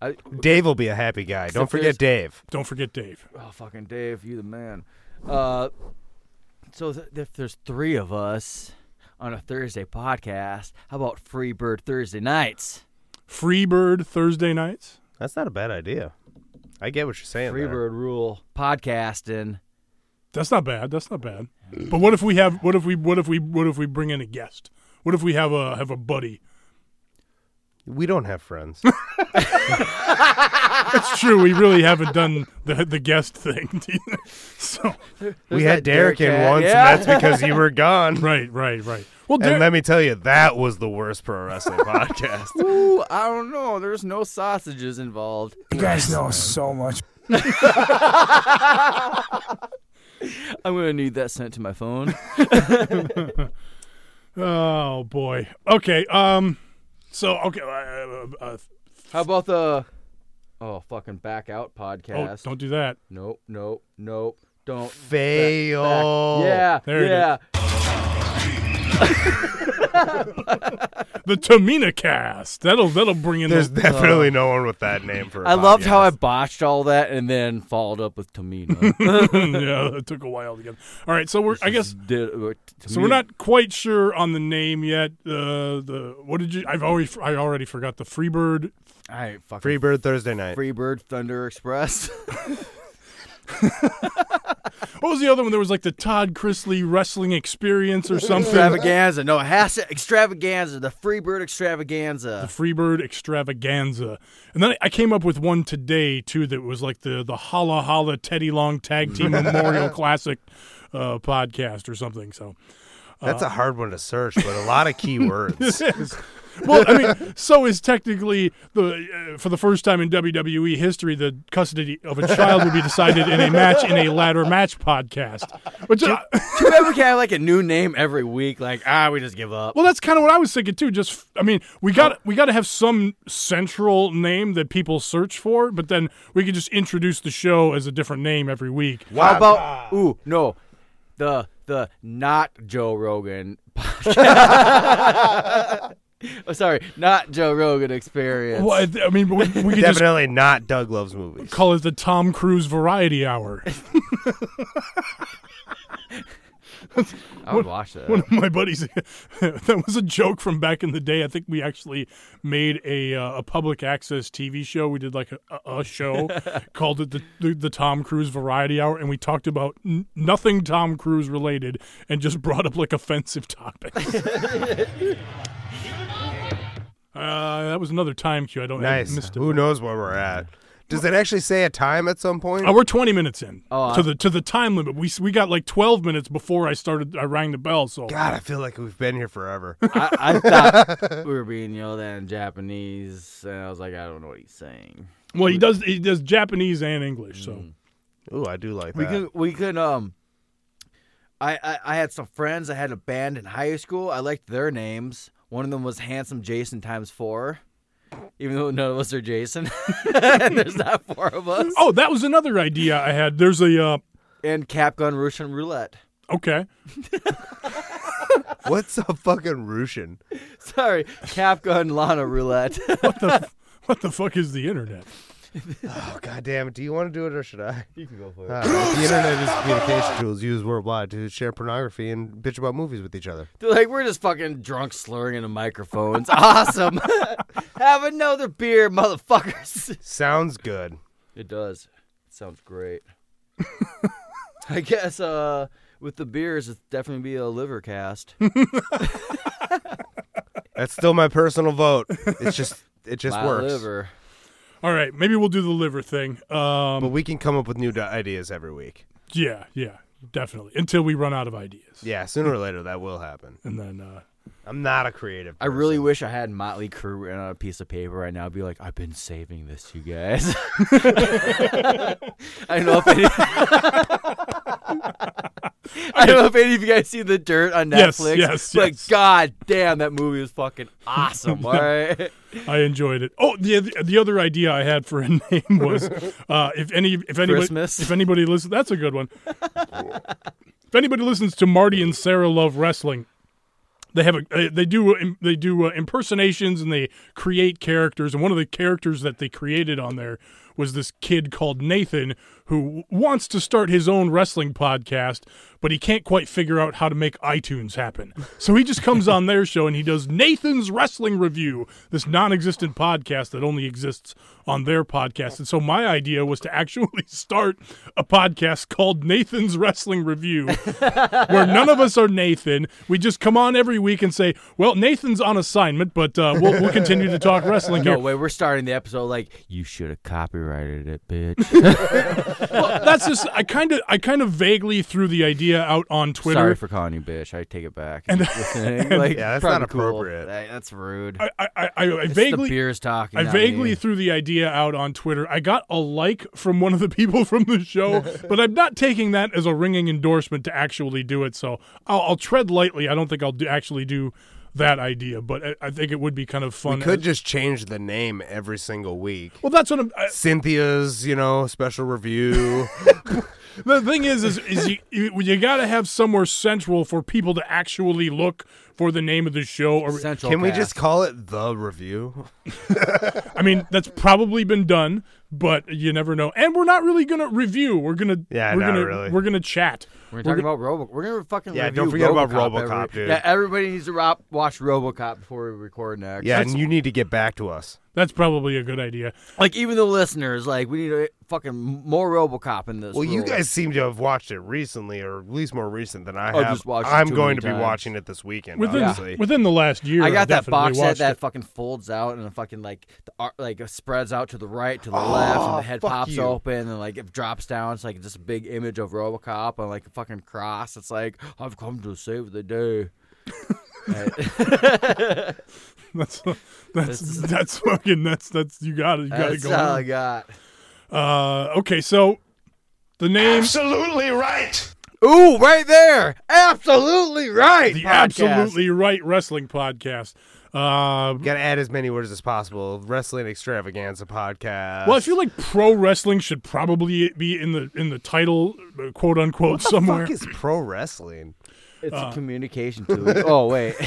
I- Dave will be a happy guy. Don't forget Dave. don't forget Dave. Oh, fucking Dave, you the man. Uh, so th- if there's three of us on a Thursday podcast, how about Freebird Thursday nights? Freebird Thursday nights. That's not a bad idea. I get what you're saying. there. Freebird rule podcasting. That's not bad. That's not bad. But what if we have? What if we? What if we? What if we bring in a guest? What if we have a have a buddy? We don't have friends. It's true. We really haven't done the the guest thing. either. so we had that Derek in Derek once, cat, and that's because you were gone. right, right, right. Well, And let me tell you, that was the worst pro wrestling podcast. Ooh, I don't know. There's no sausages involved. You guys know so much. I'm gonna need that sent to my phone. oh boy. Okay. Um. So okay. Uh, uh, How about the oh fucking back out podcast. oh, podcast? don't do that. Nope, nope, nope. Don't Fail. Yeah, There it yeah. The Tamina cast. That'll that'll bring in. There's the, definitely no one with that name for. I I loved how I botched all that and then followed up with Tamina. yeah, it took a while to get. All right, so we're. I guess. Did, uh, So we're not quite sure on the name yet. Uh, the what did you? I've already I already forgot the Freebird. I fucking Freebird Thursday night. Freebird Thunder Express. What was the other one? There was like the Todd Chrisley wrestling experience or something. extravaganza. No, it has extravaganza. The Freebird extravaganza. the. Freebird extravaganza. And then I came up with one today too that was like the the Holla Holla Teddy Long Tag Team Memorial Classic uh, podcast or something. So That's a hard one to search, but a lot of keywords. well, I mean, so is technically the uh, for the first time in WWE history, the custody of a child will be decided in a match in a ladder match podcast. Which, uh, Too bad we can't have like a new name every week. Like ah, we just give up. well, that's kind of what I was thinking too. Just, I mean, we got we got to have some central name that people search for, but then we could just introduce the show as a different name every week. How about ooh no, the the not Joe Rogan podcast. oh, sorry, not Joe Rogan experience. Well, I, I mean, we, we could just Definitely not Doug loves movies. call it the Tom Cruise Variety Hour. I would watch that. one of my buddies that was a joke from back in the day i think we actually made a uh, a public access tv show we did like a, a a show called it the, the the tom cruise variety hour and we talked about n- nothing tom cruise related and just brought up like offensive topics uh, that was another time cue i don't I Nice. missed it Who knows where we're at? Does it actually say a time at some point? Oh, we're 20 minutes in Oh, to I- the to the time limit. We we got like 12 minutes before I started. I rang the bell. So God, I feel like we've been here forever. I, I thought we were being yelled at in Japanese, and I was like, I don't know what he's saying. well, he does he does Japanese and English. So Ooh, I do like We that. could we could um. I, I I had some friends. I had a band in high school. I liked their names. One of them was Handsome Jason times four, even though none of us are Jason. and there's not four of us. Oh, that was another idea I had. There's a uh, And Cap Gun Russian Roulette. okay. What's a fucking Russian? Sorry, Cap Gun Lana Roulette. What the f- what the fuck is the internet? Oh god damn it! Do you want to do it or should I? you can go for it. Uh, the internet is communication tools used worldwide to share pornography and bitch about movies with each other. They're like, we're just fucking drunk slurring into microphones. Awesome. Have another beer, motherfuckers. Sounds good. It does. It sounds great. I guess uh with the beers it's definitely be a liver cast. That's still my personal vote. It's just it just My works. liver. All right, maybe we'll do the liver thing. Um, But we can come up with new ideas every week. yeah, yeah, definitely. Until we run out of ideas, Yeah, sooner or later that will happen. and then uh, I'm not a creative. I really wish I had Motley Crue written on a piece of paper right now. I'd be like, I've been saving this, you guys. I don't know if any. I don't know if any of you guys see the dirt on Yes, Netflix. yes, but yes. god damn, that movie was fucking awesome. All right. I enjoyed it. Oh, the the other idea I had for a name was uh, if any if anybody Christmas? if anybody listens, that's a good one. if anybody listens to Marty and Sarah Love Wrestling, they have a uh, they do uh, they do uh, impersonations and they create characters, and one of the characters that they created on there was this kid called Nathan who wants to start his own wrestling podcast, but he can't quite figure out how to make iTunes happen. So he just comes on their show and he does Nathan's Wrestling Review, this non existent podcast that only exists on their podcast. And so my idea was to actually start a podcast called Nathan's Wrestling Review, where none of us are Nathan. We just come on every week and say, well, Nathan's on assignment, but uh, we'll, we'll continue to talk wrestling No here. way, we're starting the episode like you should have copyrighted it, bitch. Well, that's just I kind of I kind of vaguely threw the idea out on Twitter. Sorry for calling you bitch. I take it back. And- Listening, like, Yeah, that's probably not cool. appropriate. That- that's rude. I, I, I, I It's vaguely the beers talking. I vaguely me. threw the idea out on Twitter. I got a like from one of the people from the show, but I'm not taking that as a ringing endorsement to actually do it. So I'll, I'll tread lightly. I don't think I'll do, actually do that idea, but I, I think it would be kind of fun. We could as- just change the name every single week. well, that's what I'm. I, Cynthia's, you know, special review. the thing is, is, is you, you, you got to have somewhere central for people to actually look for the name of the show. Or Central Can we just call it the review? I mean, that's probably been done, but you never know. And we're not really gonna review. We're gonna Yeah, we're not gonna really. we're gonna chat. We're talking about Robo. We're gonna fucking Yeah, don't forget about RoboCop RoboCop, every- dude. Yeah, everybody needs to ro- watch RoboCop before we record next. Yeah, and you need to get back to us. That's probably a good idea. like even the listeners, like we need to fucking more RoboCop in this. Well, you guys seem to have watched it recently, or at least more recent than I I've have. just watched I'm too going many to be times. watching it this weekend. Within obviously. within the last year, I got I've that box set that it. fucking folds out and fucking like the art like spreads out to the right, to the left, and the head pops you. open and like it drops down. It's like just a big image of RoboCop on like a fucking cross. It's like I've come to save the day. Right. That's that's that's fucking that's that's you got it. You got it That's all I got. Uh, okay, so the name, Absolutely right. Ooh, right there. Absolutely right. the podcast. absolutely right wrestling podcast. Uh, Got to add as many words as possible. Wrestling extravaganza podcast. well, I feel like pro wrestling should probably be in the in the title, uh, quote unquote, what the somewhere. fuck is pro wrestling? It's Uh. a communication tool. oh wait.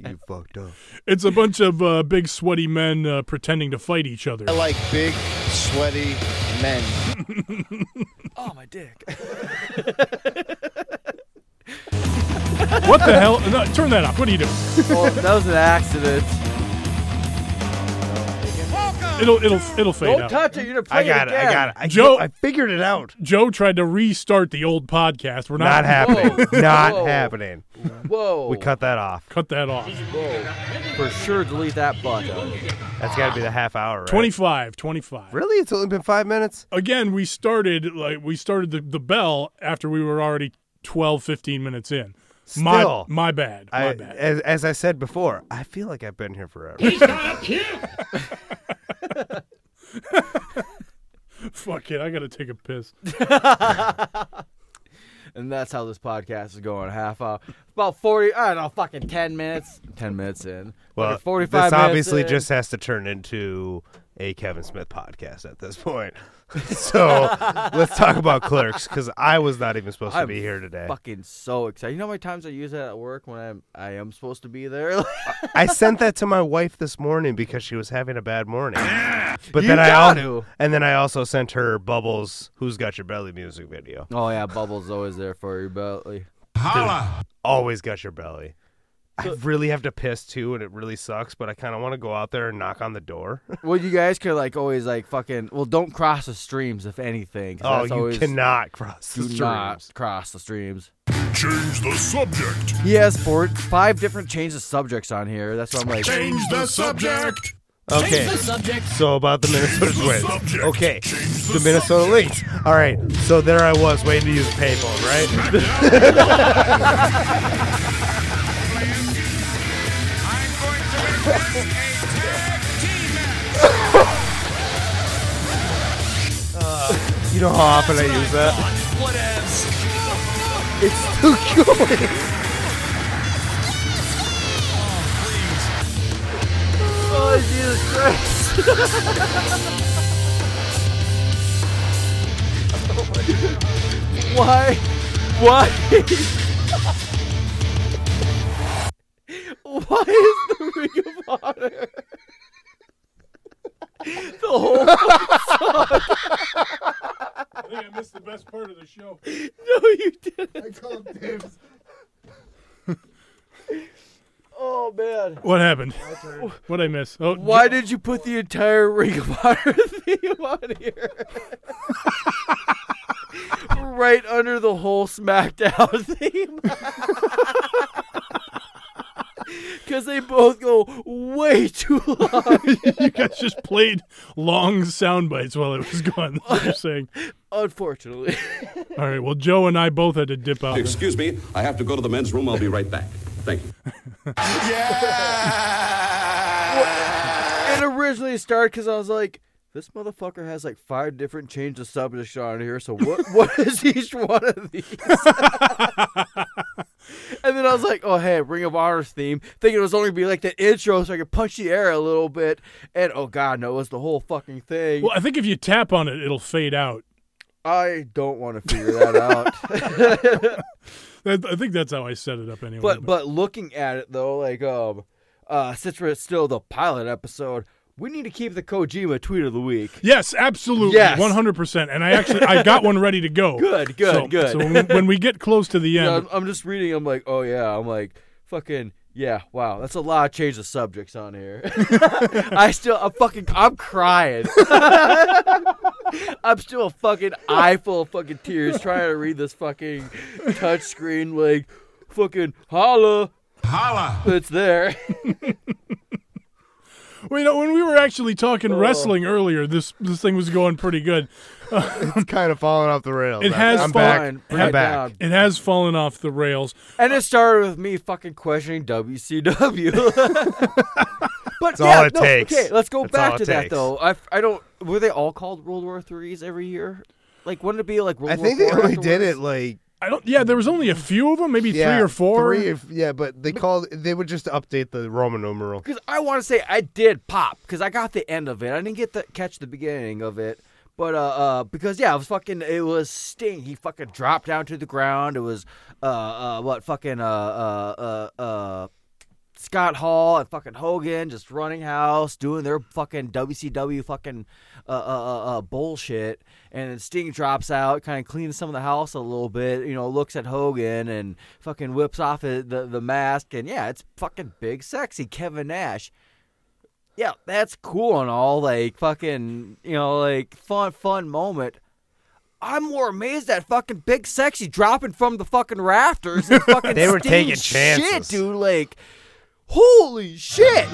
You fucked up. It's a bunch of uh, big sweaty men uh, pretending to fight each other. I like big, sweaty men. oh my dick. What the hell? No, turn that off. What are you doing? oh, that was an accident. It'll it'll it'll fade Don't out. touch it. You're gonna play I got it. again. I got it. I, Joe- I figured it out. Joe tried to restart the old podcast. We're not, Not happening. Whoa. Not Whoa. happening. Whoa. We cut that off. Cut that off. Whoa. For sure, delete that button. That's got to be the half hour. Right? 25, 25. Really? It's only been five minutes. Again, we started like we started the, the bell after we were already 12, 15 minutes in. My Still. my bad. My I, bad. as, as I said before, I feel like I've been here forever. He's not here. Fuck it. I got to take a piss. And that's how this podcast is going. Half hour, about forty. I don't know, fucking ten minutes. Ten minutes in. Well, Fucking forty-five. this minutes obviously in. just has to turn into a Kevin Smith podcast at this point. so let's talk about Clerks because I was not even supposed to I'm be here today. Fucking so excited. You know how many times I use that at work when I'm I am supposed to be there. I sent that to my wife this morning because she was having a bad morning. But You then I got al- to. and then I also sent her Bubbles "Who's Got Your Belly" music video. oh yeah, Bubbles always there for your belly. Always got your belly. I really have to piss too, and it really sucks. But I kind of want to go out there and knock on the door. Well, you guys could like always like fucking. Well, don't cross the streams if anything. 'cause oh, that's you always, cannot cross the do streams. not cross the streams. Change the subject. He has four, five different changes of subjects on here. That's why I'm like, Change the subject. Okay. Change the subject. So about the Minnesota Twins. subject. Okay. Change The Minnesota Lynx. All right. So there I was waiting to use a payphone, right? You know how often I use that? It's too good. oh Jesus Christ! Why? Why? Why is the Ring of Honor? the whole I think I missed the best part of the show. no, you didn't. I called dibs. Oh man. What happened? What I miss? Oh, Why did you put the entire Ring of Honor theme on here? right under the whole SmackDown theme. Because they both go way too long. you guys just played long sound bites while it was gone. That's what you're saying. Unfortunately. All right. Well, Joe and I both had to dip out. Excuse me, I have to go to the men's room. I'll be right back. Thank you. Yeah. It originally started because I was like, this motherfucker has like five different changes of subjects on here. So what? what is each one of these? And then I was like, oh hey, Ring of Honor's theme, thinking it was only gonna be like the intro, so I could punch the air a little bit. And oh god, no, it was the whole fucking thing. Well, I think if you tap on it, it'll fade out. I don't want to figure that out. I think that's how I set it up anyway. but but looking at it though, like um, uh, since we're still the pilot episode, we need to keep the Kojima tweet of the week. yes, absolutely, Yes. one hundred percent. And I actually I got one ready to go. Good, good, So- good. So when, when we get close to the Yeah, end, I'm, I'm just reading. I'm like, oh yeah. I'm like, fucking yeah. Wow, that's a lot of change of subjects on here. I still, I'm fucking, I'm crying. I'm still a fucking eye full of fucking tears trying to read this fucking touchscreen like fucking holla. Holla. It's there. Well, you know, when we were actually talking Oh. wrestling earlier, this this thing was going pretty good. It's kind of falling off the rails. It has I'm fallen- back. I'm it back. down. It has fallen off the rails. And it started with me fucking questioning WCW. but That's yeah, all it no, takes. Okay, let's go That's back to it that takes. though. I, I don't. Were they all called World War Threes every year? Like, wouldn't it be like World I War think they IV only did it like I don't. Yeah, there was only a few of them, maybe yeah, three or four. Three, if- yeah, but they called. They would just update the Roman numeral. Because I want to say I did pop because I got the end of it. I didn't get to catch the beginning of it. But uh, uh, because yeah, it was fucking. It was Sting. He fucking dropped down to the ground. It was uh, uh, what fucking uh, uh, uh, uh, Scott Hall and fucking Hogan just running house, doing their fucking WCW fucking uh, uh, uh, uh, bullshit. And then Sting drops out, kind of cleans some of the house a little bit. You know, looks at Hogan and fucking whips off the the, the mask. And yeah, it's fucking big, sexy Kevin Nash. Yeah, that's cool and all. Like fucking, you know, like fun, fun moment. I'm more amazed at fucking big sexy dropping from the fucking rafters. And fucking They were taking Shit, dude. Like, holy shit.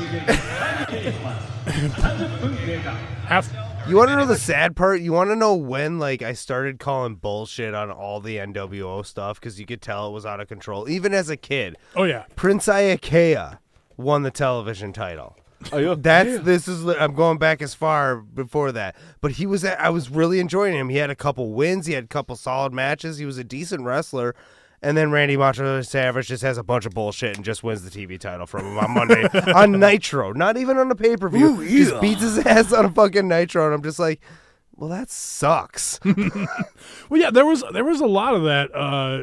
Half. You want to know the sad part? You want to know when, like, I started calling bullshit on all the NWO stuff because you could tell it was out of control, even as a kid. Oh yeah. Prince Iaukea won the television title. Oh, yeah. That's this is. I'm going back as far before that, but he was. I was really enjoying him. He had a couple wins. He had a couple solid matches. He was a decent wrestler. And then Randy Macho Savage just has a bunch of bullshit and just wins the TV title from him on Monday on Nitro. Not even on the pay per view. He Just beats his ass on a fucking Nitro, and I'm just like, well, that sucks. Well, yeah, there was there was a lot of that uh,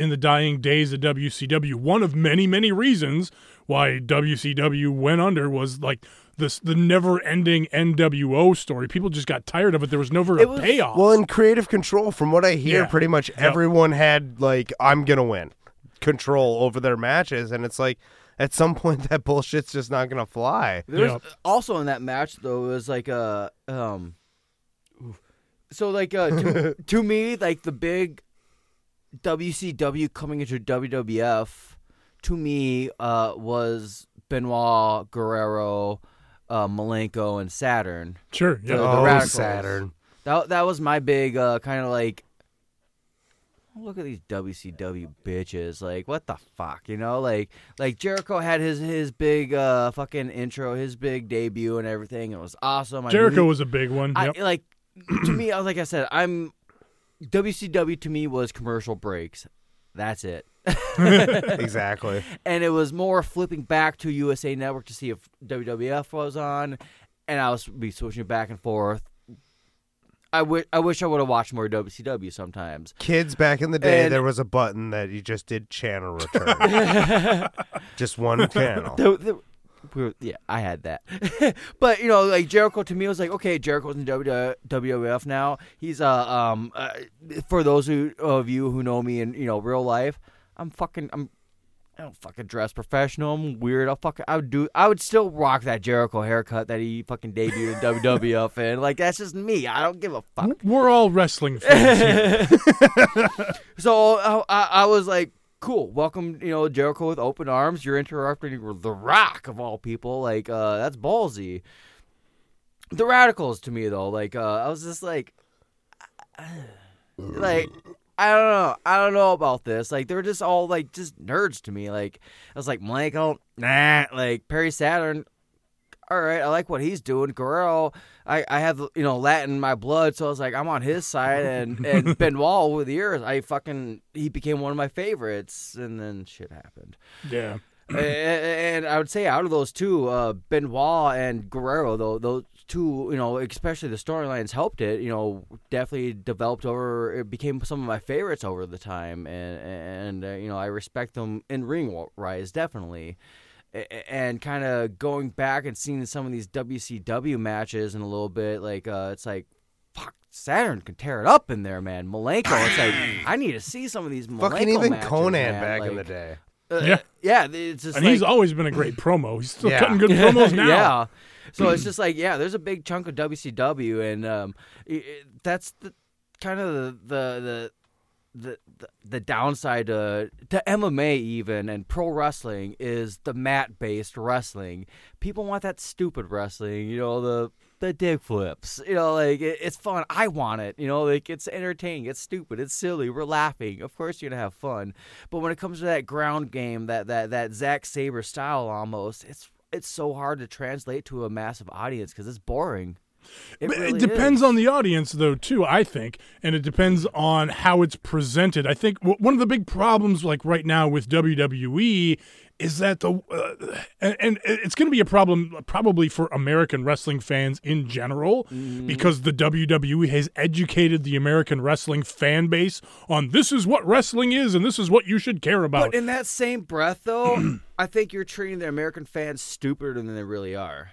in the dying days of WCW. One of many many reasons why WCW went under was like this the never ending NWO story. People just got tired of it. There was never a was- payoff. well, in creative control, from what I hear, Yeah. pretty much Yep. everyone had like, I'm gonna win. control over their matches, and it's like at some point that bullshit's just not gonna fly. There's also in that match though it was like a um so like uh to, to me like the big WCW coming into WWF to me uh was Benoit Guerrero uh Malenko and Saturn. Sure, yeah. the Oh, Radicalz. Saturn. That that was my big uh kind of like look at these WCW bitches. Like, what the fuck, you know? Like, like Jericho had his his big uh fucking intro, his big debut, and everything. It was awesome. I Jericho knew- was a big one. I, like to me, like I said, I'm WCW to me was commercial breaks. That's it. exactly. And it was more flipping back to USA Network to see if WWF was on, and I was be switching back and forth. I wi- I wish I would have watched more WCW sometimes. Kids back in the day, And- there was a button that you just did channel return. just one channel. The- the- we were- yeah, I had that. but you know, like Jericho to me was like, okay, Jericho's in W- WWF now. He's uh um uh, for those who, of you who know me in you know real life, I'm fucking I'm. I don't fucking dress professional. I'm weird. I'll fucking. I would do. I would still rock that Jericho haircut that he fucking debuted in WWF in. Like that's just me. I don't give a fuck. We're all wrestling fans. So uh, I, I was like, cool. Welcome, you know, Jericho with open arms. You're interrupting The Rock of all people. Like, uh, that's ballsy. The Radicalz to me though, like, uh, I was just like, like. I don't know. I don't know about this. Like they're just all like just nerds to me. Like I was like Michael, nah. Like Perry Saturn, all right. I like what he's doing. Guerrero, I, I have you know Latin in my blood, so I was like I'm on his side. And and Benoit over the years, I fucking he became one of my favorites. And then shit happened. yeah. A- a- and I would say out of those two, uh, Benoit and Guerrero, though those two, you know, especially the storylines helped it. You know, definitely developed over. It became some of my favorites over the time, and and uh, you know I respect them in ring rise definitely. A- a- And kind of going back and seeing some of these WCW matches in a little bit, like uh, it's like, fuck, Saturn can tear it up in there, man. Malenko, it's like I need to see some of these Malenko Fucking even matches, Conan man. back in the day. uh, Yeah. yeah, it's just And like, he's always been a great promo. He's still Yeah. cutting good promos now. yeah. So it's just like, yeah, there's a big chunk of WCW, and um, i i that's the kind of the the the the, the downside to, to MMA even and pro wrestling is the mat based wrestling. People want that stupid wrestling, you know, the the dick flips, you know, like it, it's fun. I want it, you know, like it's entertaining, it's stupid, it's silly. We're laughing. Of course, you're gonna have fun, but when it comes to that ground game, that that that Zack Sabre style almost, it's it's so hard to translate to a massive audience because it's boring. It, really it depends is. on the audience, though, too. I think, and it depends on how it's presented. I think w- one of the big problems, like right now with WWE, is that the uh, and, and it's going to be a problem probably for American wrestling fans in general Mm-hmm. because the WWE has educated the American wrestling fan base on this is what wrestling is and this is what you should care about. But in that same breath, though, I think you're treating the American fans stupider than they really are.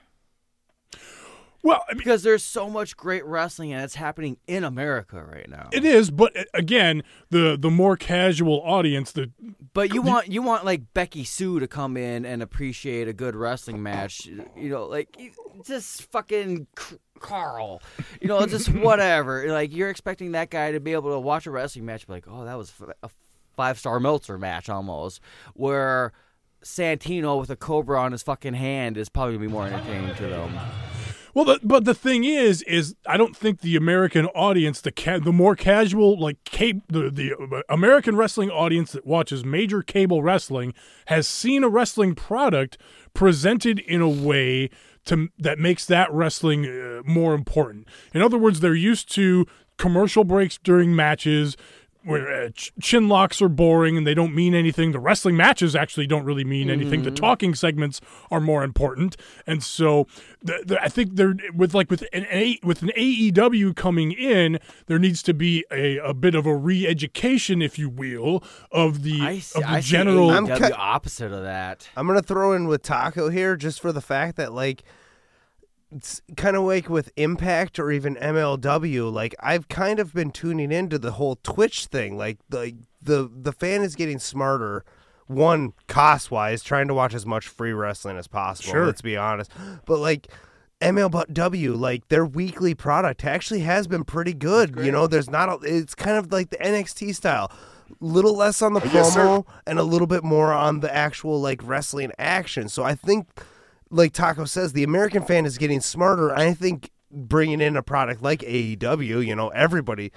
Well, I mean, Because there's so much great wrestling and it's happening in America right now. it is, but uh, again, the the more casual audience, the But you want you want like Becky Sue to come in and appreciate a good wrestling match, you know, like just fucking Carl, you know, just whatever. Like you're expecting that guy to be able to watch a wrestling match, be like, oh, that was a five star Meltzer match almost, where Santino with a cobra on his fucking hand is probably gonna be more entertaining to them. Well, the, but the thing is, is I don't think the American audience, the ca- the more casual, like cable, the the American wrestling audience that watches major cable wrestling has seen a wrestling product presented in a way to that makes that wrestling uh, more important. In other words, they're used to commercial breaks during matches. Where uh, ch- chin locks are boring and they don't mean anything. The wrestling matches actually don't really mean anything. The talking segments are more important, and so the, the, I think there with like with an a, with an AEW coming in, there needs to be a, a bit of a re-education, if you will, of the I see, of the I see general. I'm AEW ki- opposite of that. I'm gonna throw in with Taco here just for the fact that like it's kind of like with Impact or even MLW. Like I've kind of been tuning into the whole Twitch thing. Like the the the fan is getting smarter one cost wise, trying to watch as much free wrestling as possible. Sure. Let's be honest. But like MLW, like their weekly product actually has been pretty good. You know, there's not a, it's kind of like the NXT style. A little less on the Yes, promo and a little bit more on the actual like wrestling action. So I think like Taco says, the American fan is getting smarter. I think bringing in a product like AEW, you know, everybody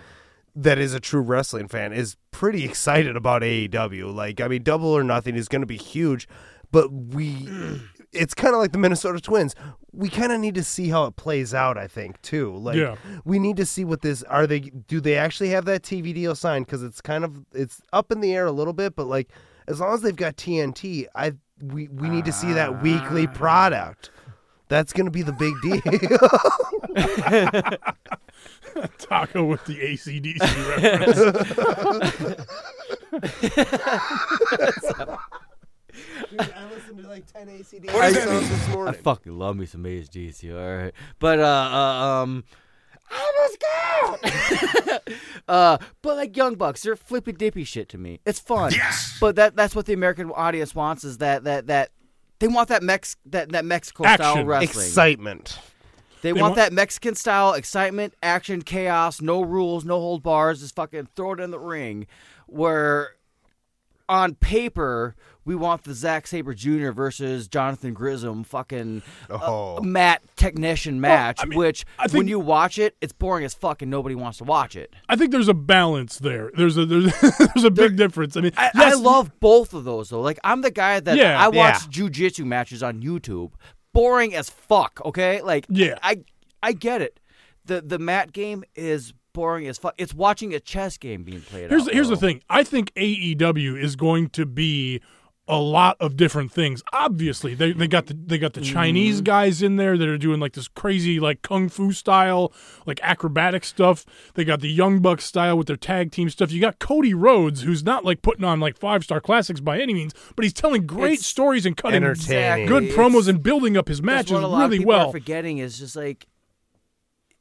that is a true wrestling fan is pretty excited about AEW. Like, I mean, Double or Nothing is going to be huge, but we, it's kind of like the Minnesota Twins. We kind of need to see how it plays out. I think too. Like, Yeah. we need to see what this are. They do they actually have that TV deal signed? Because it's kind of it's up in the air a little bit, but like as long as they've got TNT, I we we need to see that weekly product. That's going to be the big deal. Taco with the ACDC reference. I listened to like 10 ACD What does that mean? this I fucking love me some ACDC, all right. But uh, uh um I was good. uh, but like Young Bucks, they're flippy dippy shit to me. It's fun. Yes. But that that's what the American audience wants is that that that they want that Mex that that Mexico style Action. wrestling. Excitement. They, They want, want- that Mexican style excitement, action, chaos, no rules, no hold bars, just fucking throw it in the ring. Where on paper we want the Zack Sabre Jr. versus Jonathan Gresham fucking uh, Oh. mat technician match, I mean, which I when you watch it, it's boring as fuck and nobody wants to watch it. I think there's a balance there. There's a there's, there's a big difference. I mean, I, yes, I love both of those though. Like I'm the guy that Yeah. I watch Yeah. jujitsu matches on YouTube. Boring as fuck. Okay, like Yeah. I I get it. the The mat game is boring as fuck. It's watching a chess game being played. Here's out, here's the thing. I think AEW is going to be a lot of different things. Obviously, they they got the they got the Chinese Mm-hmm. guys in there that are doing like this crazy like kung fu style, like acrobatic stuff. They got the Young Bucks style with their tag team stuff. You got Cody Rhodes, who's not like putting on like five star classics by any means, but he's telling great It's stories and cutting entertaining. good promos and building up his That's matches what a lot really of people well. Are forgetting is just like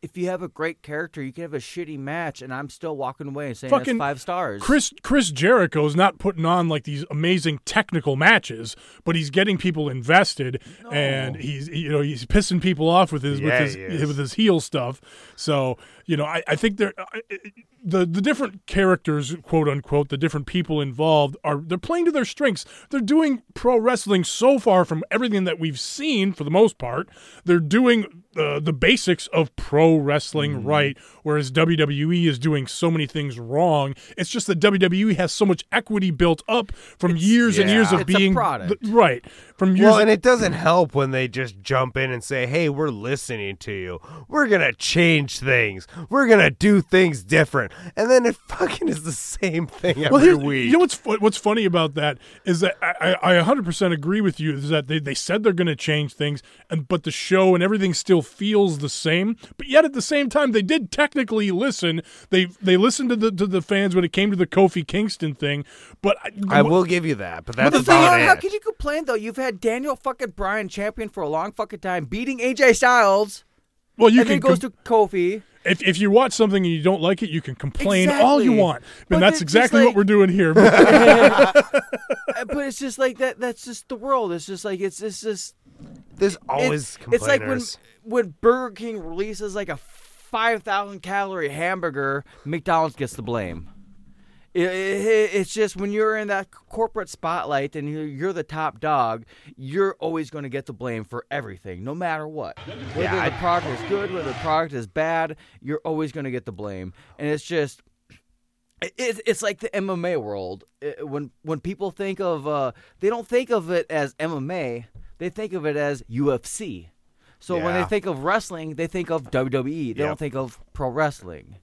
if you have a great character, you can have a shitty match, and I'm still walking away and saying Fucking that's five stars. Chris Chris Jericho's not putting on like these amazing technical matches, but he's getting people invested, and he's you know he's pissing people off with his Yeah, with he his is. with his heel stuff. So you know I, I think they're the the different characters quote unquote the different people involved are they're playing to their strengths. They're doing pro wrestling so far from everything that we've seen for the most part. They're doing uh, the basics of pro wrestling Mm-hmm. right, whereas WWE is doing so many things wrong. It's just that WWE has so much equity built up from years and years of It's a being product. th- right from years. Well, and it doesn't help when they just jump in and say, "Hey, we're listening to you. We're gonna change things. We're gonna do things different," and then it fucking is the same thing every well, week. you know what's what's funny about that is that I, I, I 100% agree with you. Is that they, they said they're going to change things, and but the show and everything still feels the same. But yet at the same time, they did technically listen. They they listened to the to the fans when it came to the Kofi Kingston thing. But I, I will give you that, but that's the thing how it. could you complain though? You've had Daniel fucking Bryan champion for a long fucking time, beating AJ Styles, well, you and can then goes com- to Kofi. If if you watch something and you don't like it, you can complain all you Exactly. want. But And that's exactly like- what we're doing here. But it's just like that. That's just the world. It's just like it's it's just There's always it's, it's like when when Burger King releases like a five thousand calorie hamburger, McDonald's gets the blame. It, it, it's just when you're in that corporate spotlight and you're, you're the top dog, you're always going to get the blame for everything, no matter what. Whether Yeah, the product is good, whether the product is bad, you're always going to get the blame. And it's just it, it- it's like the MMA world. When when people think of uh, they don't think of it as MMA. They think of it as UFC. So when they think of wrestling, they think of WWE. They Yep. don't think of pro wrestling.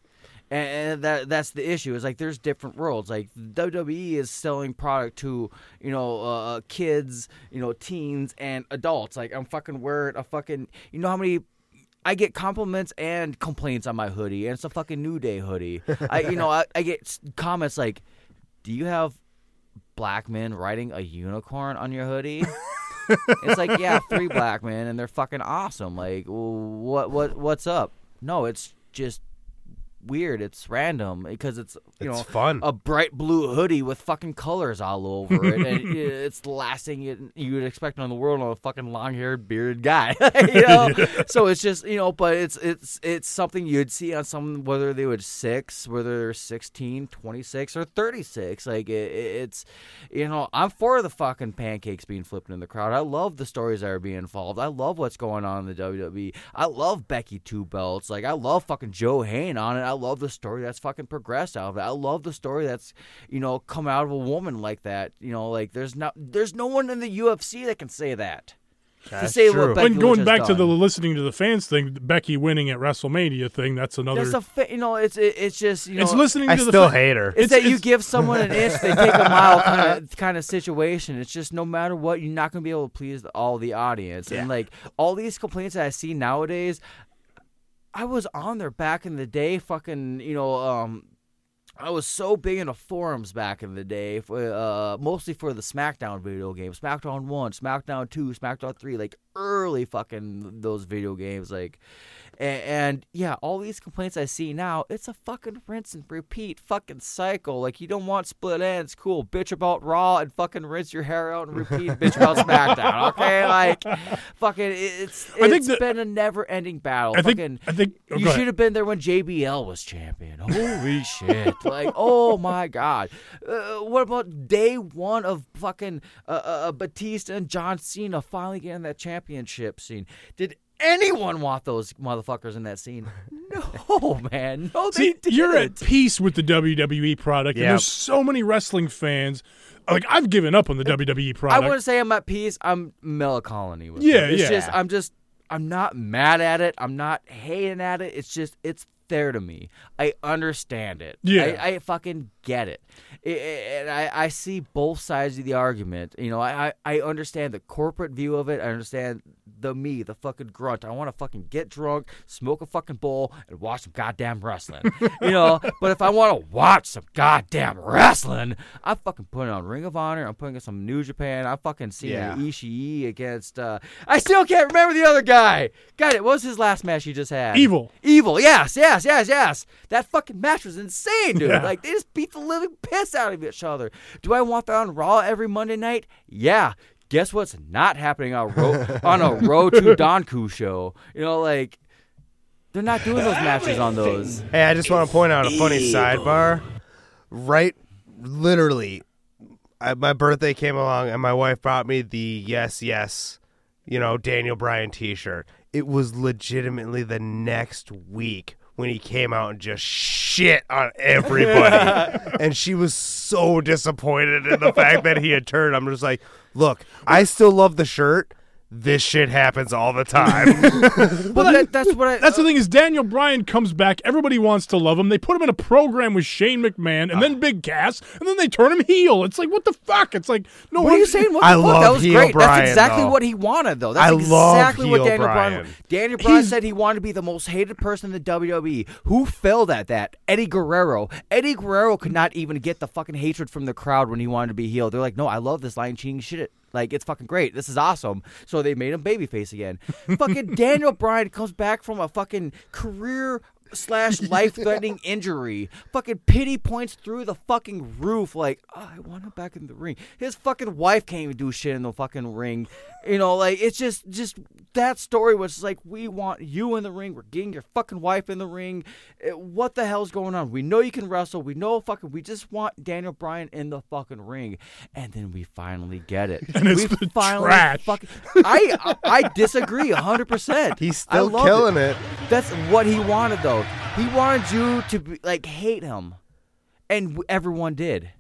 And, that that's the issue. Is like there's different worlds. Like WWE is selling product to you know uh, kids, you know teens and adults. Like I'm fucking wearing a fucking you know how many I get compliments and complaints on my hoodie, and it's a fucking New Day hoodie. I, you know, I, I get comments like, "Do you have black men riding a unicorn on your hoodie?" it's like, yeah, three black men, and they're fucking awesome. Like, what, what, what's up? No, it's just weird. It's random because it's you It's know fun. a bright blue hoodie with fucking colors all over it, and it's the last thing you, you would expect on the world on a fucking long haired bearded guy. you know, so it's just you know, but it's it's it's something you'd see on some whether they would six, whether they're 16, 26, or thirty six. Like it, it's you know, I'm for the fucking pancakes being flipped in the crowd. I love the stories that are being involved. I love what's going on in the WWE. I love Becky two belts. Like I love fucking Joe Hain on it. I love the story that's fucking progressed out of it. I love the story that's you know come out of a woman like that. You know, like there's not there's no one in the UFC that can say that. That's to say true. what Becky And going has back to the listening to the fans thing, Becky winning at WrestleMania thing, that's another. That's a fa- you know it's it, it's just you know it's listening I to the still fa- hate her. It's, that you give someone an inch, they take a mile kind of kind of situation. It's just no matter what, you're not gonna be able to please all the audience. And like all these complaints that I see nowadays, I was on there back in the day, fucking you know, um, I was so big into forums back in the day, uh, mostly for the SmackDown video games, SmackDown One, SmackDown Two, SmackDown Three, like early fucking those video games, like. And, and yeah, all these complaints I see now, it's a fucking rinse and repeat fucking cycle. Like you don't want split ends, cool. Bitch about Raw and fucking rinse your hair out and repeat bitch about SmackDown. Okay, like fucking it's it's that- been a never ending battle. I think. I think. oh, you should have been there when JBL was champion. Holy shit! Like, oh my god. Uh, what about day one of fucking uh, uh, uh, Batista and John Cena finally getting that championship scene? Did anyone want those motherfuckers in that scene? No, man. No, they See, you're at peace with the WWE product, and there's so many wrestling fans. Like I've given up on the uh, WWE product. I wouldn't say I'm at peace. I'm melancholy with Yeah, it. It's yeah. just I'm just I'm not mad at it. I'm not hating at it. It's just it's there to me. I understand it. Yeah. I, I fucking get it. And I, I see both sides of the argument. You know, I, I understand the corporate view of it. I understand the me, the fucking grunt. I want to fucking get drunk, smoke a fucking bowl, and watch some goddamn wrestling. you know, but if I want to watch some goddamn wrestling, I'm fucking putting on Ring of Honor. I'm putting on some New Japan. I'm fucking seeing Yeah. Ishii against. Uh, I still can't remember the other guy. God, it what was his last match he just had. Evil. Evil. Yes, yes, yes, yes. That fucking match was insane, dude. Yeah. Like they just beat the living piss out of each other. Do I want that on Raw every Monday night? Yeah. Guess what's not happening on Ro- on a Road to Donku show? You know, like they're not doing those matches on those. Hey, I just want to point out a funny sidebar. Right, literally, I, my birthday came along and my wife brought me the yes, yes, you know, Daniel Bryan T-shirt. It was legitimately the next week when he came out and just shit on everybody, and she was so disappointed in the fact that he had turned. I'm just like, look, I still love the shirt. This shit happens all the time. Well, that, that's what I. That's the uh, thing is Daniel Bryan comes back. Everybody wants to love him. They put him in a program with Shane McMahon and then ah. Big Cass, and then they turn him heel. It's like what the fuck? It's like no. What are you saying? What the I fuck? love that was heel great. Bryan, That's exactly though. what he wanted, though. That's I love exactly what heel Daniel Bryan. Bryan. Daniel Bryan He's- said he wanted to be the most hated person in the WWE. Who failed at that? Eddie Guerrero. Eddie Guerrero could not even get the fucking hatred from the crowd when he wanted to be heel. They're like, no, I love this line cheating shit. Like it's fucking great. This is awesome. So they made him babyface again. fucking Daniel Bryan comes back from a fucking career slash life threatening injury. Fucking pity points through the fucking roof. Like, oh, I want him back in the ring. His fucking wife can't even do shit in the fucking ring. You know, like it's just just that story was like, we want you in the ring. We're getting your fucking wife in the ring. Eh, What the hell's going on? We know you can wrestle. We know fucking. We just want Daniel Bryan in the fucking ring, and then we finally get it. And it's we the finally trash. fucking. I I, disagree hundred percent. He's still killing it. That's what he wanted, though. He wanted you to be, like hate him, and everyone did.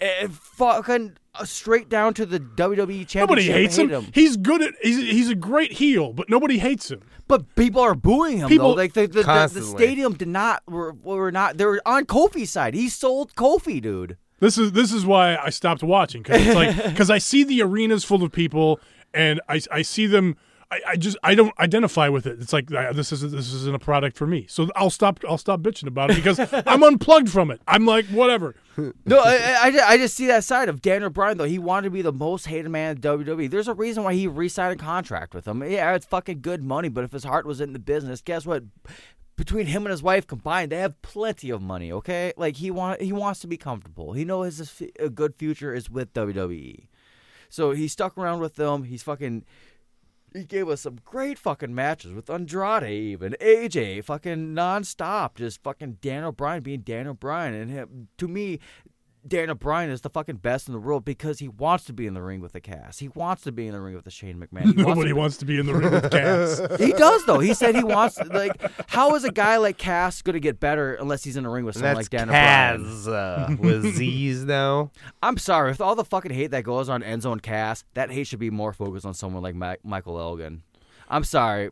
And fucking uh, straight down to the WWE championship. Nobody hates him. hate him. He's good at. He's he's a great heel, but nobody hates him. But people are booing him People- though. Like the the, the, the stadium did not were, were not. They were on Kofi's side. He sold Kofi, dude. This is this is why I stopped watching because it's like because I see the arenas full of people and I I see them. I, I just I don't identify with it. It's like uh, this is this isn't a product for me. So I'll stop I'll stop bitching about it because I'm unplugged from it. I'm like whatever. No, I, I- I, just see that side of Daniel Bryan though. He wanted to be the most hated man in WWE. There's a reason why he re-signed a contract with him. Yeah, it's fucking good money, but if his heart was in the business, guess what? between him and his wife combined, they have plenty of money. Okay, like he want he wants to be comfortable. He knows his f- a good future is with WWE, so he stuck around with them. He's fucking. He gave us some great fucking matches with Andrade, even AJ, fucking nonstop, just fucking Daniel Bryan being Daniel Bryan, and him, to me, Daniel Bryan is the fucking best in the world because he wants to be in the ring with the Cass. He wants to be in the ring with the Shane McMahon. He wants Nobody to- wants to be in the ring with Cass. he does though. He said he wants like how is a guy like Cass going to get better unless he's in a ring with someone that's like Daniel Bryan? Kaz uh, with Z's now. I'm sorry with all the fucking hate that goes on Enzo and Cass. That hate should be more focused on someone like Ma- Michael Elgin. I'm sorry.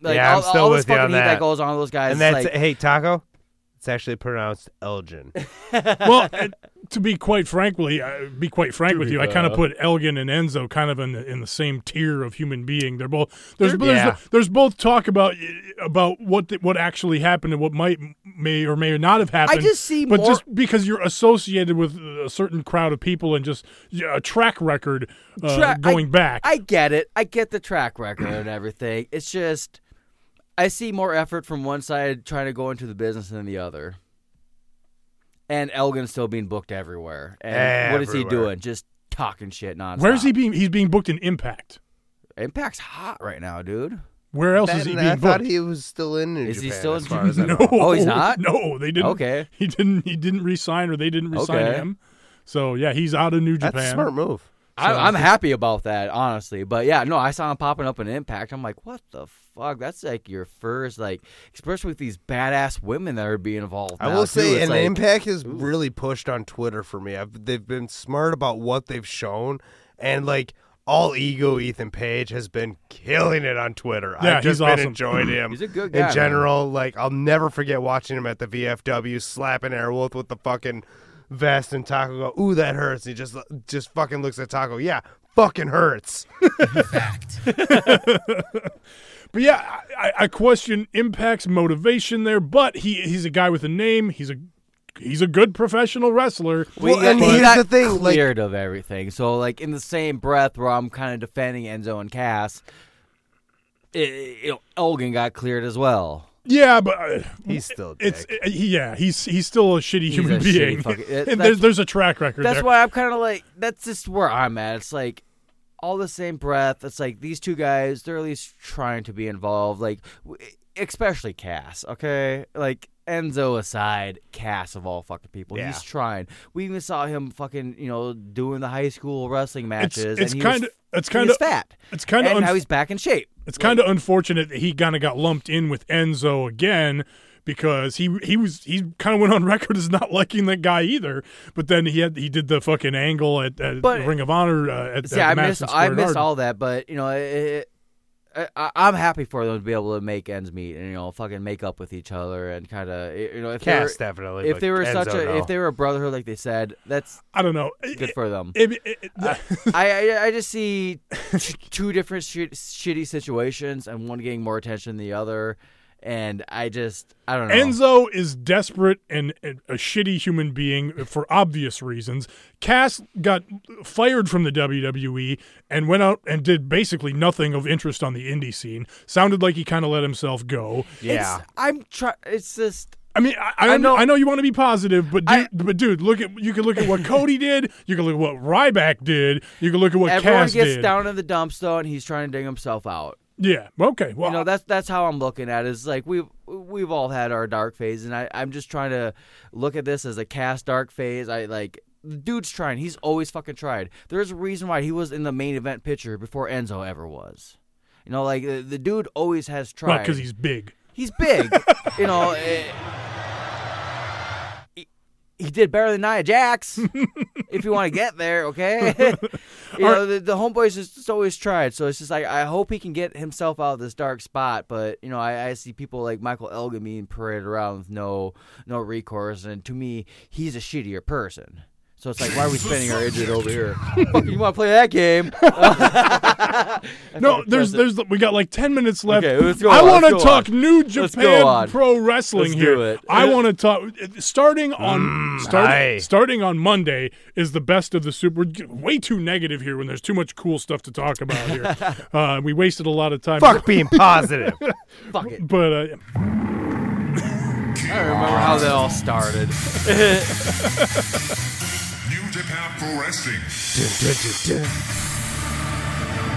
Like, yeah, I'm all, still all this with you fucking on hate that. that goes on with those guys. And is that's like, hey Taco. It's actually pronounced Elgin. well, to be quite frankly, uh, be quite frank with you, I kind of put Elgin and Enzo kind of in the, in the same tier of human being. They're both there's They're- there's, Yeah. there's both talk about about what the, what actually happened and what might may or may not have happened. I just see but more- just because you're associated with a certain crowd of people and just a track record uh, Tra- going I, back. I get it. I get the track record and everything. It's just I see more effort from one side trying to go into the business than the other. And Elgin's still being booked everywhere. And what is he doing? Just talking shit nonstop. Where's he being? He's being booked in Impact. Impact's hot right now, dude. Where else is he Ben, being I thought booked? he was still in New Is he still as in far as I no, know. Oh, he's not? No, they didn't. Okay. he didn't. He didn't resign, or they didn't resign Okay. him. So yeah, he's out of New That's Japan. a smart move. I, I'm happy about that, honestly. But yeah, no, I saw him popping up in Impact. I'm like, what the fuck? That's like your first, like, especially with these badass women that are being involved. I now, will say, It's and like, Impact has really pushed on Twitter for me. I've, they've been smart about what they've shown, and like all ego, Ethan Page has been killing it on Twitter. Yeah, I've just he's been awesome. enjoying him. He's a good guy, in general. Like I'll never forget watching him at the VFW slapping Airwolf with the fucking vest, and Taco go, "Ooh, that hurts." He just just fucking looks at Taco, "Yeah, fucking hurts." But yeah, I, I- I question Impact's motivation there. But he he's a guy with a name. He's a he's a good professional wrestler. We Well, and he here's the thing, like- cleared of everything. So, like in the same breath, where I'm kind of defending Enzo and Cass, it, you know, Elgin got cleared as well. Yeah, but uh, He's still a it's dick. uh, he- yeah he's he's still a shitty He's human a shitty being. fucking- it- and there's there's a track record That's there. why I'm kind of like that's just where I'm at. It's like all the same breath. It's like these two guys, they're at least trying to be involved. Like especially Cass. Okay, like. Enzo aside, Cass of all fucking people, Yeah. he's trying. We even saw him fucking, you know, doing the high school wrestling matches. it's and he was- kind of it's kind of fat. it's kind of and now he's back in shape. It's kind of unfortunate that he kind of got lumped in with Enzo again because he he was he kind of went on record as not liking that guy either. But then he had he did the fucking angle at, at But- Ring of Honor uh, at, See, at I Madison missed I Square missed all that, but you know, it, it, I, I'm happy for them to be able to make ends meet and you know, fucking make up with each other and kind of you know, if they were, definitely. if they were such a no. if they were a brotherhood like they said, that's I don't know. good for them. It- it- it- I, I I just see t- two different shit, shitty situations and one getting more attention than the other, and I just I don't know. Enzo is desperate and and a shitty human being for obvious reasons. Cass got fired from the WWE and went out and did basically nothing of interest on the indie scene. Sounded like he kind of let himself go. yeah. It's, I'm try. It's just I mean, I, I, I know, know- I know you want to be positive, but dude, I- but dude, look at you can look at what Cody did. You can look at what Ryback did. You can look at what everyone Cass gets did. down in the dumps though, and he's trying to dig himself out. Yeah. Okay. Well, you know that's that's how I'm looking at it. Is like we've we've all had our dark phase, and I I'm just trying to look at this as a Cass dark phase. I like the dude's trying. He's always fucking tried. There's a reason why he was in the main event picture before Enzo ever was. You know, like the, the dude always has tried. because he's big. he's big. you know. eh, he, he did better than Nia Jax, if you want to get there, okay? you know, the, the homeboys just, just always tried. So it's just like, I hope he can get himself out of this dark spot. But, you know, I, I see people like Michael Elgin being paraded around with no no recourse. And to me, he's a shittier person. So it's like, why are we spending our energy over here? You want to play that game? No, there's there's we got like ten minutes left. Okay, let's go I want to talk on. New Japan. Pro Wrestling Let's here. do it. I want to talk starting on start, starting on Monday is the best of the super. Way too negative here when there's too much cool stuff to talk about here. uh, we wasted a lot of time. Fuck being positive. Fuck it. But uh, I remember how that all started. New Japan Pro Wrestling.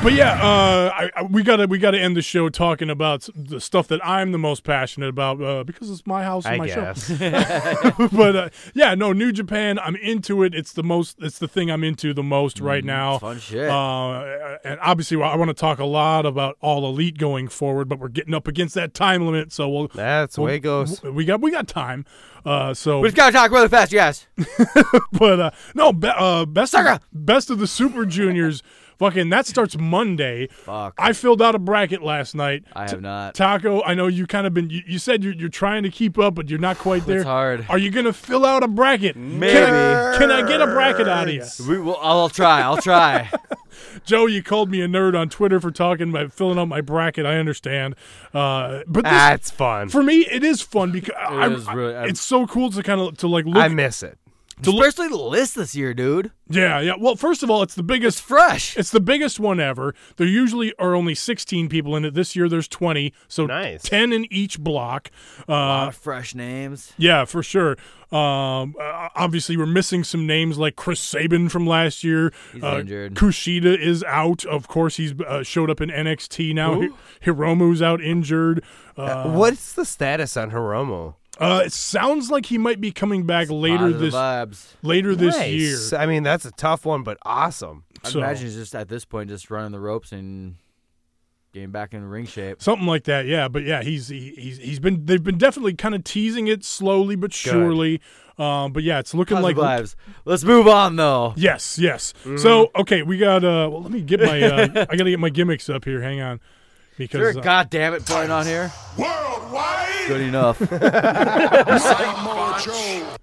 But yeah, uh, I, I, we gotta we gotta end the show talking about the stuff that I'm the most passionate about uh, because it's my house and I my guess. show. but uh, yeah, no, New Japan. I'm into it. It's the most. It's the thing I'm into the most right now. fun shit. Uh, and obviously, I want to talk a lot about All Elite going forward, but we're getting up against that time limit, so we'll. That's the way it goes. We got we got time. Uh, so We just gotta talk really fast, yes. but uh, no, be, uh, best of, best of the Super Juniors. Fucking that starts Monday. Fuck. I filled out a bracket last night. I T- have not. Taco, I know you kind of been. You, you said you're, you're trying to keep up, but you're not quite there. It's hard. Are you gonna fill out a bracket? Maybe. Can I, can I get a bracket out of you? We will, I'll try. I'll try. Joe, you called me a nerd on Twitter for talking about filling out my bracket. I understand, uh, but this, That's fun. for me, it is fun because I, is really- I'm- it's so cool to kind of to like look. I miss it. To Especially the list this year, dude. yeah, yeah. Well, first of all, it's the biggest It's fresh. It's the biggest one ever. There usually are only 16 people in it. This year there's 20, so Nice. 10 in each block. A lot Uh, of fresh names. yeah, for sure. Um, uh, obviously, we're missing some names like Chris Sabin from last year. He's uh, injured. Kushida is out. Of course, he's uh, showed up in NXT now. Hi- Hiromu's out injured. Uh, What's the status on Hiromu? Uh, it sounds like he might be coming back later Positive this vibes. later this Nice. year. I mean, that's a tough one, but awesome. I So- imagine he's just at this point just running the ropes and getting back in ring shape. Something like that, yeah. But yeah, he's he, he's he's been they've been definitely kind of teasing it slowly but surely. Um, but yeah, it's looking Positive like vibes. Let's move on though. yes, yes. So okay, we got uh. Well, let me get my uh, I gotta get my gimmicks up here. Hang on, because Sure, uh, God damn it, putting on here. Worldwide. Good enough. Samoa Joe.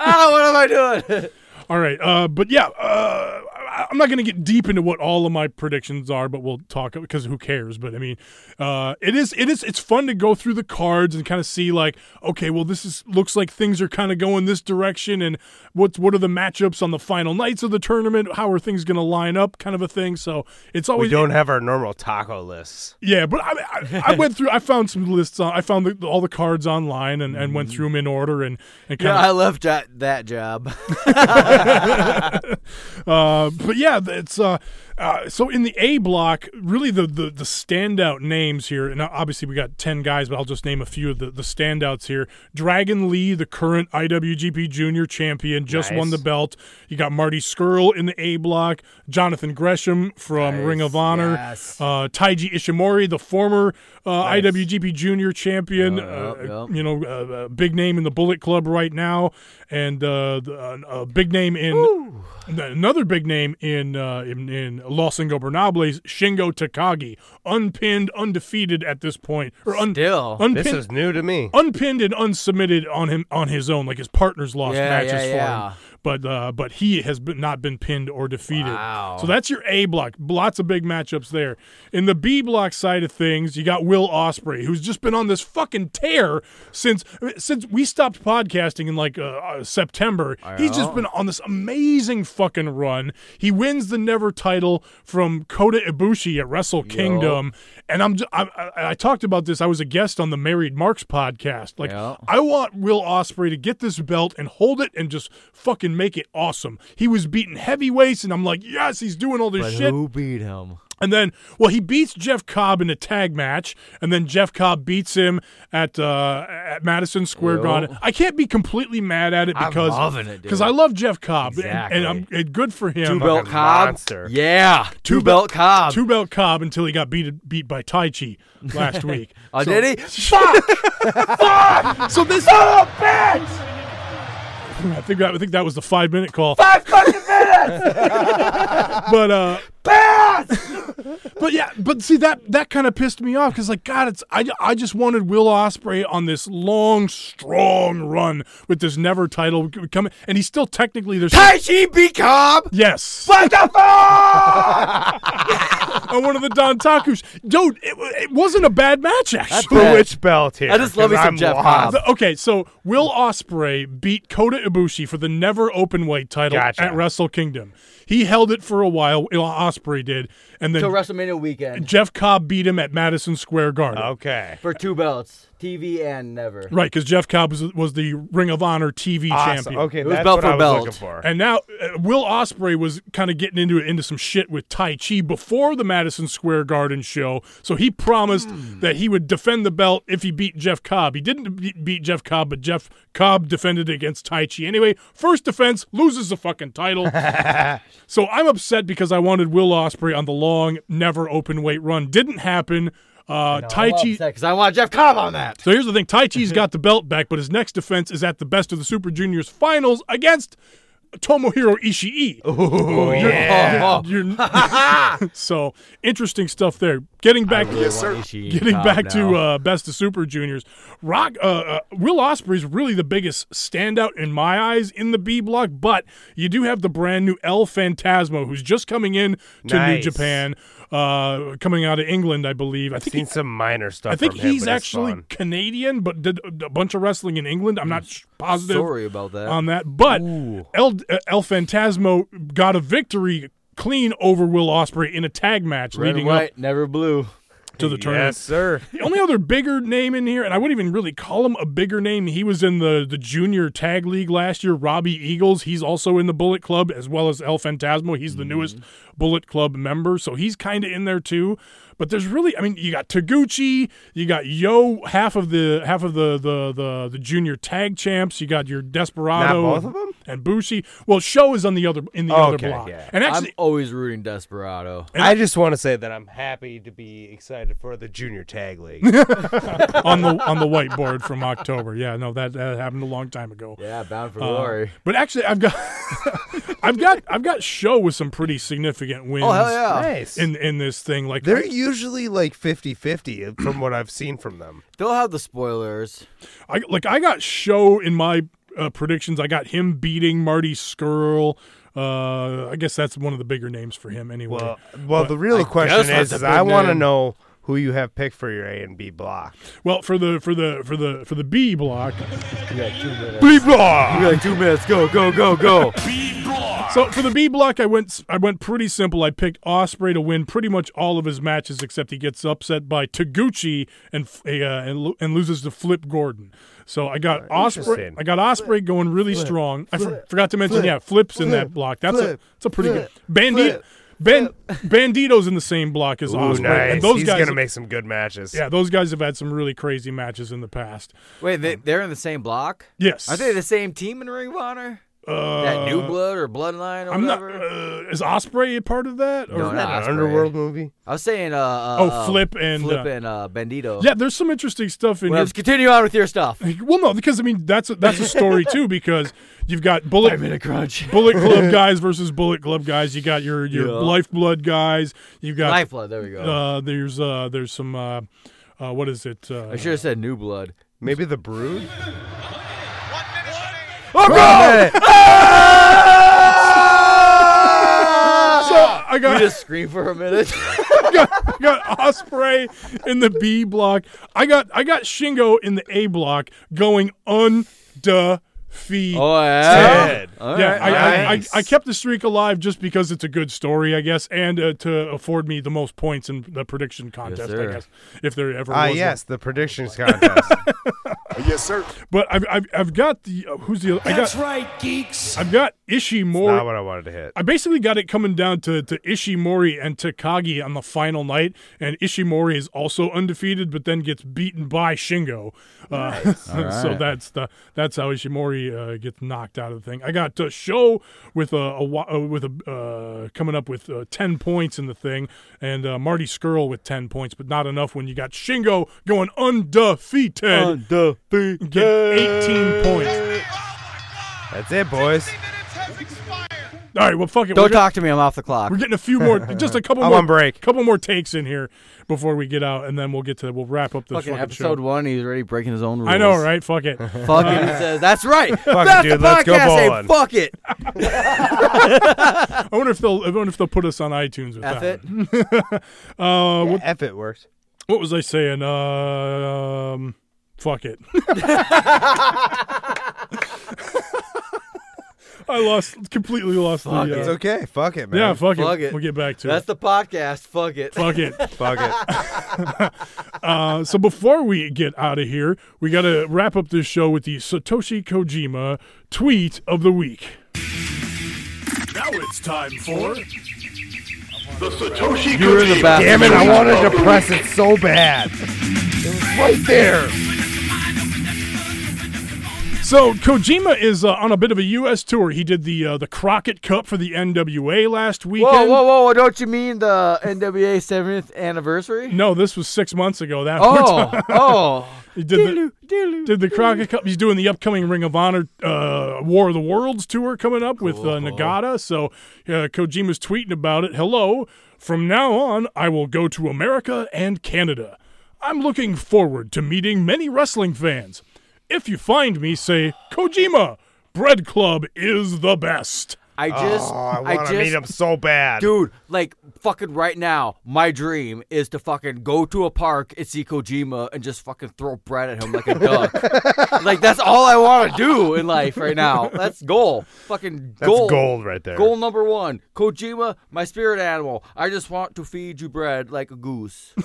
ah, what am I doing? all right. Uh, but yeah, uh, I- I'm not gonna get deep into what all of my predictions are, but we'll talk because who cares? But I mean, uh, it is it is it's fun to go through the cards and kind of see like, okay, well, this is looks like things are kind of going this direction, and what's what are the matchups on the final nights of the tournament? How are things gonna line up? Kind of a thing. So it's always We don't have our normal taco lists. Yeah, but I, I, I went through. I found some lists. On, I found the, all the cards online and, and went through them in order and and yeah, kind I left that that job. Uh, but yeah, it's uh, uh, so in the A block, really the, the the standout names here, and obviously we got ten guys, but I'll just name a few of the the standouts here. Dragon Lee, the current IWGP Junior Champion, just won the belt. You got Marty Scurll in the A block. Jonathan Gresham from Nice, Ring of Honor. yes. Uh, Taiji Ishimori, the former uh, IWGP Junior Champion, Yep, uh, yep, you know, uh, a big name in the Bullet Club right now, and uh, the, uh, a big name in another big name in uh, in, in Los Ingobernables, Shingo Takagi, unpinned, undefeated at this point, or un- Still. unpinned, This is new to me. unpinned and unsubmitted on him on his own. Like his partners lost Yeah, matches yeah, for yeah. him, but uh, but he has been, not been pinned or defeated. Wow. So that's your A block. Lots of big matchups there. In the B block side of things, you got Will Ospreay, who's just been on this fucking tear since since we stopped podcasting in like uh, uh, September. He's just been on this amazing fucking run. He wins the Never title from Kota Ibushi at Wrestle Kingdom, and I'm I, I, I talked about this. I was a guest on the Married Marks podcast. Like. I want Will Ospreay to get this belt and hold it and just fucking make it awesome. He was beating heavyweights, and I'm like, yes, he's doing all this But shit. who beat him? And then, well, he beats Jeff Cobb in a tag match, and then Jeff Cobb beats him at uh, at Madison Square Yo. Garden. I can't be completely mad at it I'm because loving it, because I love Jeff Cobb, and- and, I'm and good for him. Two belt Cobb. monster. Yeah, two, Two belt Cobb. Two belt Cobb until he got beat beat by Taichi last week. oh, So- did he? Fuck! Fuck! So this Oh, bitch! I think that I think that was the five minute call. Five fucking minutes! But uh, Pass! but yeah, but see that that kind of pissed me off because like God, it's I, I just wanted Will Ospreay on this long, strong run with this never title coming, and he's still technically there's Taichi beat Cobb? yes What the fuck? on one of the Dontakus. Dude, it, it wasn't a bad match actually. For which belt here? I just love me 'Cause some I'm Jeff. Cobb. Okay, so Will Ospreay beat Kota Ibushi for the never open weight title Gotcha. at Wrestle Kingdom. He held it for a while. Ospreay did, and then Till WrestleMania weekend Jeff Cobb beat him at Madison Square Garden. Okay. for two belts. TV and never. Right, because Jeff Cobb was, was the Ring of Honor TV Awesome. champion. Okay, It was that's belt what for I was belt. looking for. And now uh, Will Ospreay was kind of getting into it into some shit with Taichi before the Madison Square Garden show. So he promised that he would defend the belt if he beat Jeff Cobb. He didn't be- beat Jeff Cobb, but Jeff Cobb defended against Taichi anyway. First defense loses the fucking title. so I'm upset because I wanted Will Ospreay on the long, never open weight run. Didn't happen. Uh, Taichi. Because I want Jeff Cobb on that. So here's the thing: Taichi's got the belt back, but his next defense is at the Best of the Super Juniors finals against Tomohiro Ishii. Oh, You're- yeah. you're- so interesting stuff there. Getting back, Yes, sir. Getting back to uh, Best of Super Juniors. Rock, uh, uh, Will Ospreay's really the biggest standout in my eyes in the B block, but you do have the brand new El Phantasmo, who's just coming in to New Japan, uh, coming out of England, I believe. I think Seen he- some minor stuff. I think from him, he's but actually fun. Canadian, but did a bunch of wrestling in England. I'm not sh- positive Sorry about that. on that. But El, El Phantasmo got a victory clean over Will Ospreay in a tag match Red and leading white, up never blue. To the tournament. Yes, sir. The only other bigger name in here, and I wouldn't even really call him a bigger name. He was in the the junior tag league last year. Robbie Eagles. He's also in the Bullet Club as well as El Phantasmo. He's the mm-hmm. newest Bullet Club member, so he's kind of in there too. But there's really, I mean, you got Taguchi, you got Yoh, half of the half of the the the, the junior tag champs. You got your Desperado, Not both of them? and Bushi. Well, Sho is on the other in the Oh, other okay, block, yeah. and I'm actually. always rooting Desperado. I just want to say that I'm happy to be excited for the junior tag league. on the on the whiteboard from October, yeah, no, that, that happened a long time ago. Yeah, bound for Uh, glory. But actually, I've got, I've got, I've got Sho with some pretty significant wins. Oh, hell yeah. nice. In in this thing, like They're usually like 50-50 from what I've seen from them. They'll have the spoilers. I like I got Sho in my uh, predictions. I got him beating Marty Scurll. Uh, I guess that's one of the bigger names for him anyway. Well, well, But- the real I question is, is I want to know who you have picked for your A and B block. well, for the for the for the for the B block. You got two minutes. B block. You got two minutes. Go, go, go, go. B block. So for the B block, I went I went pretty simple. I picked Ospreay to win pretty much all of his matches, except he gets upset by Taguchi and uh, and, and loses to Flip Gordon. So I got Ospreay. I got Ospreay going really strong. I for- forgot to mention, yeah, Flip's in that block. That's a that's a pretty flip, good Bandit. Ben Bandido's in the same block as Ooh, Ospreay, nice. and those He's guys. gonna make some good matches. yeah, those guys have had some really crazy matches in the past. Wait, they, they're in the same block? Yes, Are they the same team in Ring of Honor? Uh, that New Blood or Bloodline or I'm not. whatever? Uh, is Ospreay a part of that? Or No, Isn't that an underworld movie? I was saying, uh, uh Oh, uh, Flip and, Flip uh, and uh, Bandido. Yeah, there's some interesting stuff in Well, here. let's continue on with your stuff. Well, no, because I mean that's a, that's a story too. Because you've got Bullet Five minute crunch. Bullet Club guys versus Bullet Club guys. You got your your Yeah. Lifeblood guys. You've got Lifeblood. There we go. Uh, there's uh, there's some uh, uh, what is it? Uh, I should have said New Blood. Maybe the Brood. so I You got just scream for a minute. I got Ospreay in the B block. I got I got Shingo in the A block going undefeated. oh yeah. All yeah, right, I, all I. I, I kept the streak alive just because it's a good story, I guess, and uh, to afford me the most points in the prediction contest, I guess, if there ever Ah, was. one. yes, the predictions contest. Yes, sir. But I've, I've, I've got the uh, who's the other? I got right, geeks. I've got Not Ishimori. what I wanted to hit. I basically got it coming down to, to Ishimori and Takagi on the final night, and Ishimori is also undefeated, but then gets beaten by Shingo. Uh, so right. that's the that's how Ishimori uh, gets knocked out of the thing. I got uh, Sho with a, a uh, with a uh, coming up with uh, ten points in the thing, and uh, Marty Scurll with ten points, but not enough when you got Shingo going undefeated, Undefeated. Getting eighteen points. That's it, boys. All right, well, fuck it. Don't we're get- talk to me. I'm off the clock. We're getting a few more, just a couple I'm more on break. couple more takes in here before we get out, and then we'll get to we'll wrap up this Fucking fucking episode show. one, he's already breaking his own rules. I know, right? Fuck it. Fucking he says, that's right. Fuck it, dude, the let's go podcast. Hey, bowling. fuck it. I wonder if they'll I wonder if they'll put us on iTunes with F that. it. one. Uh, what, F it works. what was I saying? Uh, um, fuck it. I lost completely lost Fuck the. it. It's Uh, okay. Fuck it, man. yeah, fuck, Fuck it. it. We'll get back to it. That's it. the podcast. Fuck it. Fuck it. Fuck it. Uh, so before we get out of here, we got to wrap up this show with the Satoshi Kojima tweet of the week. Now it's time for the Satoshi You were in the bathroom. Damn it! I wanted to press it so bad. It was right there. So Kojima is uh, on a bit of a U.S. tour. He did the uh, the Crockett Cup for the NWA last weekend. Whoa, whoa, whoa! Don't you mean the NWA 70th anniversary? No, this was six months ago. That Oh, oh. he did the, did the Crockett Cup. He's doing the upcoming Ring of Honor uh, War of the Worlds tour coming up with uh, Nagata. So uh, Kojima's tweeting about it. Hello, from now on, I will go to America and Canada. I'm looking forward to meeting many wrestling fans. If you find me, say Kojima. Bread Club is the best. I just, Oh, I I, want to just, meet him so bad. dude, like fucking right now, my dream is to fucking go to a park and see Kojima and just fucking throw bread at him like a duck. like that's all I want to do in life right now. That's goal. Fucking That's goal. gold right there. Goal number one, Kojima, my spirit animal. I just want to feed you bread like a goose.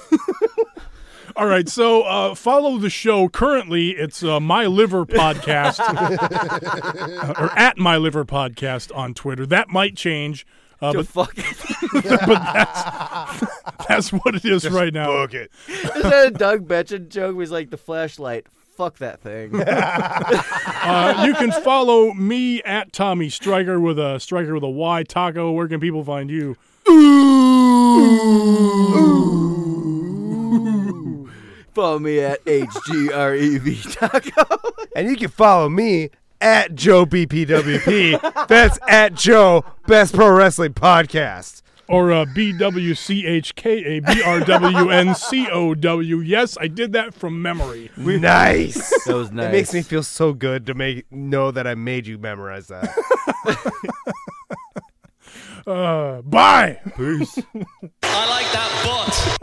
All right, so uh, follow the show. Currently, it's uh, My Liver Podcast, or at My Liver Podcast on Twitter. That might change, uh, to but, fucking but that's that's what it is right now. Book it. is that a Doug Betchen joke? Where he's like the flashlight. Fuck that thing. Uh, you can follow me at Tommy Striker with a Striker with a Y. Taco, where can people find you? Follow me at HGREV Taco. And you can follow me at Joe BPWP. That's at Joe Best Pro Wrestling Podcast. Or uh, B W C H K A B R W N C O W. Yes, I did that from memory. nice. That was nice. It makes me feel so good to make know that I made you memorize that. Uh, bye. Peace. I like that butt.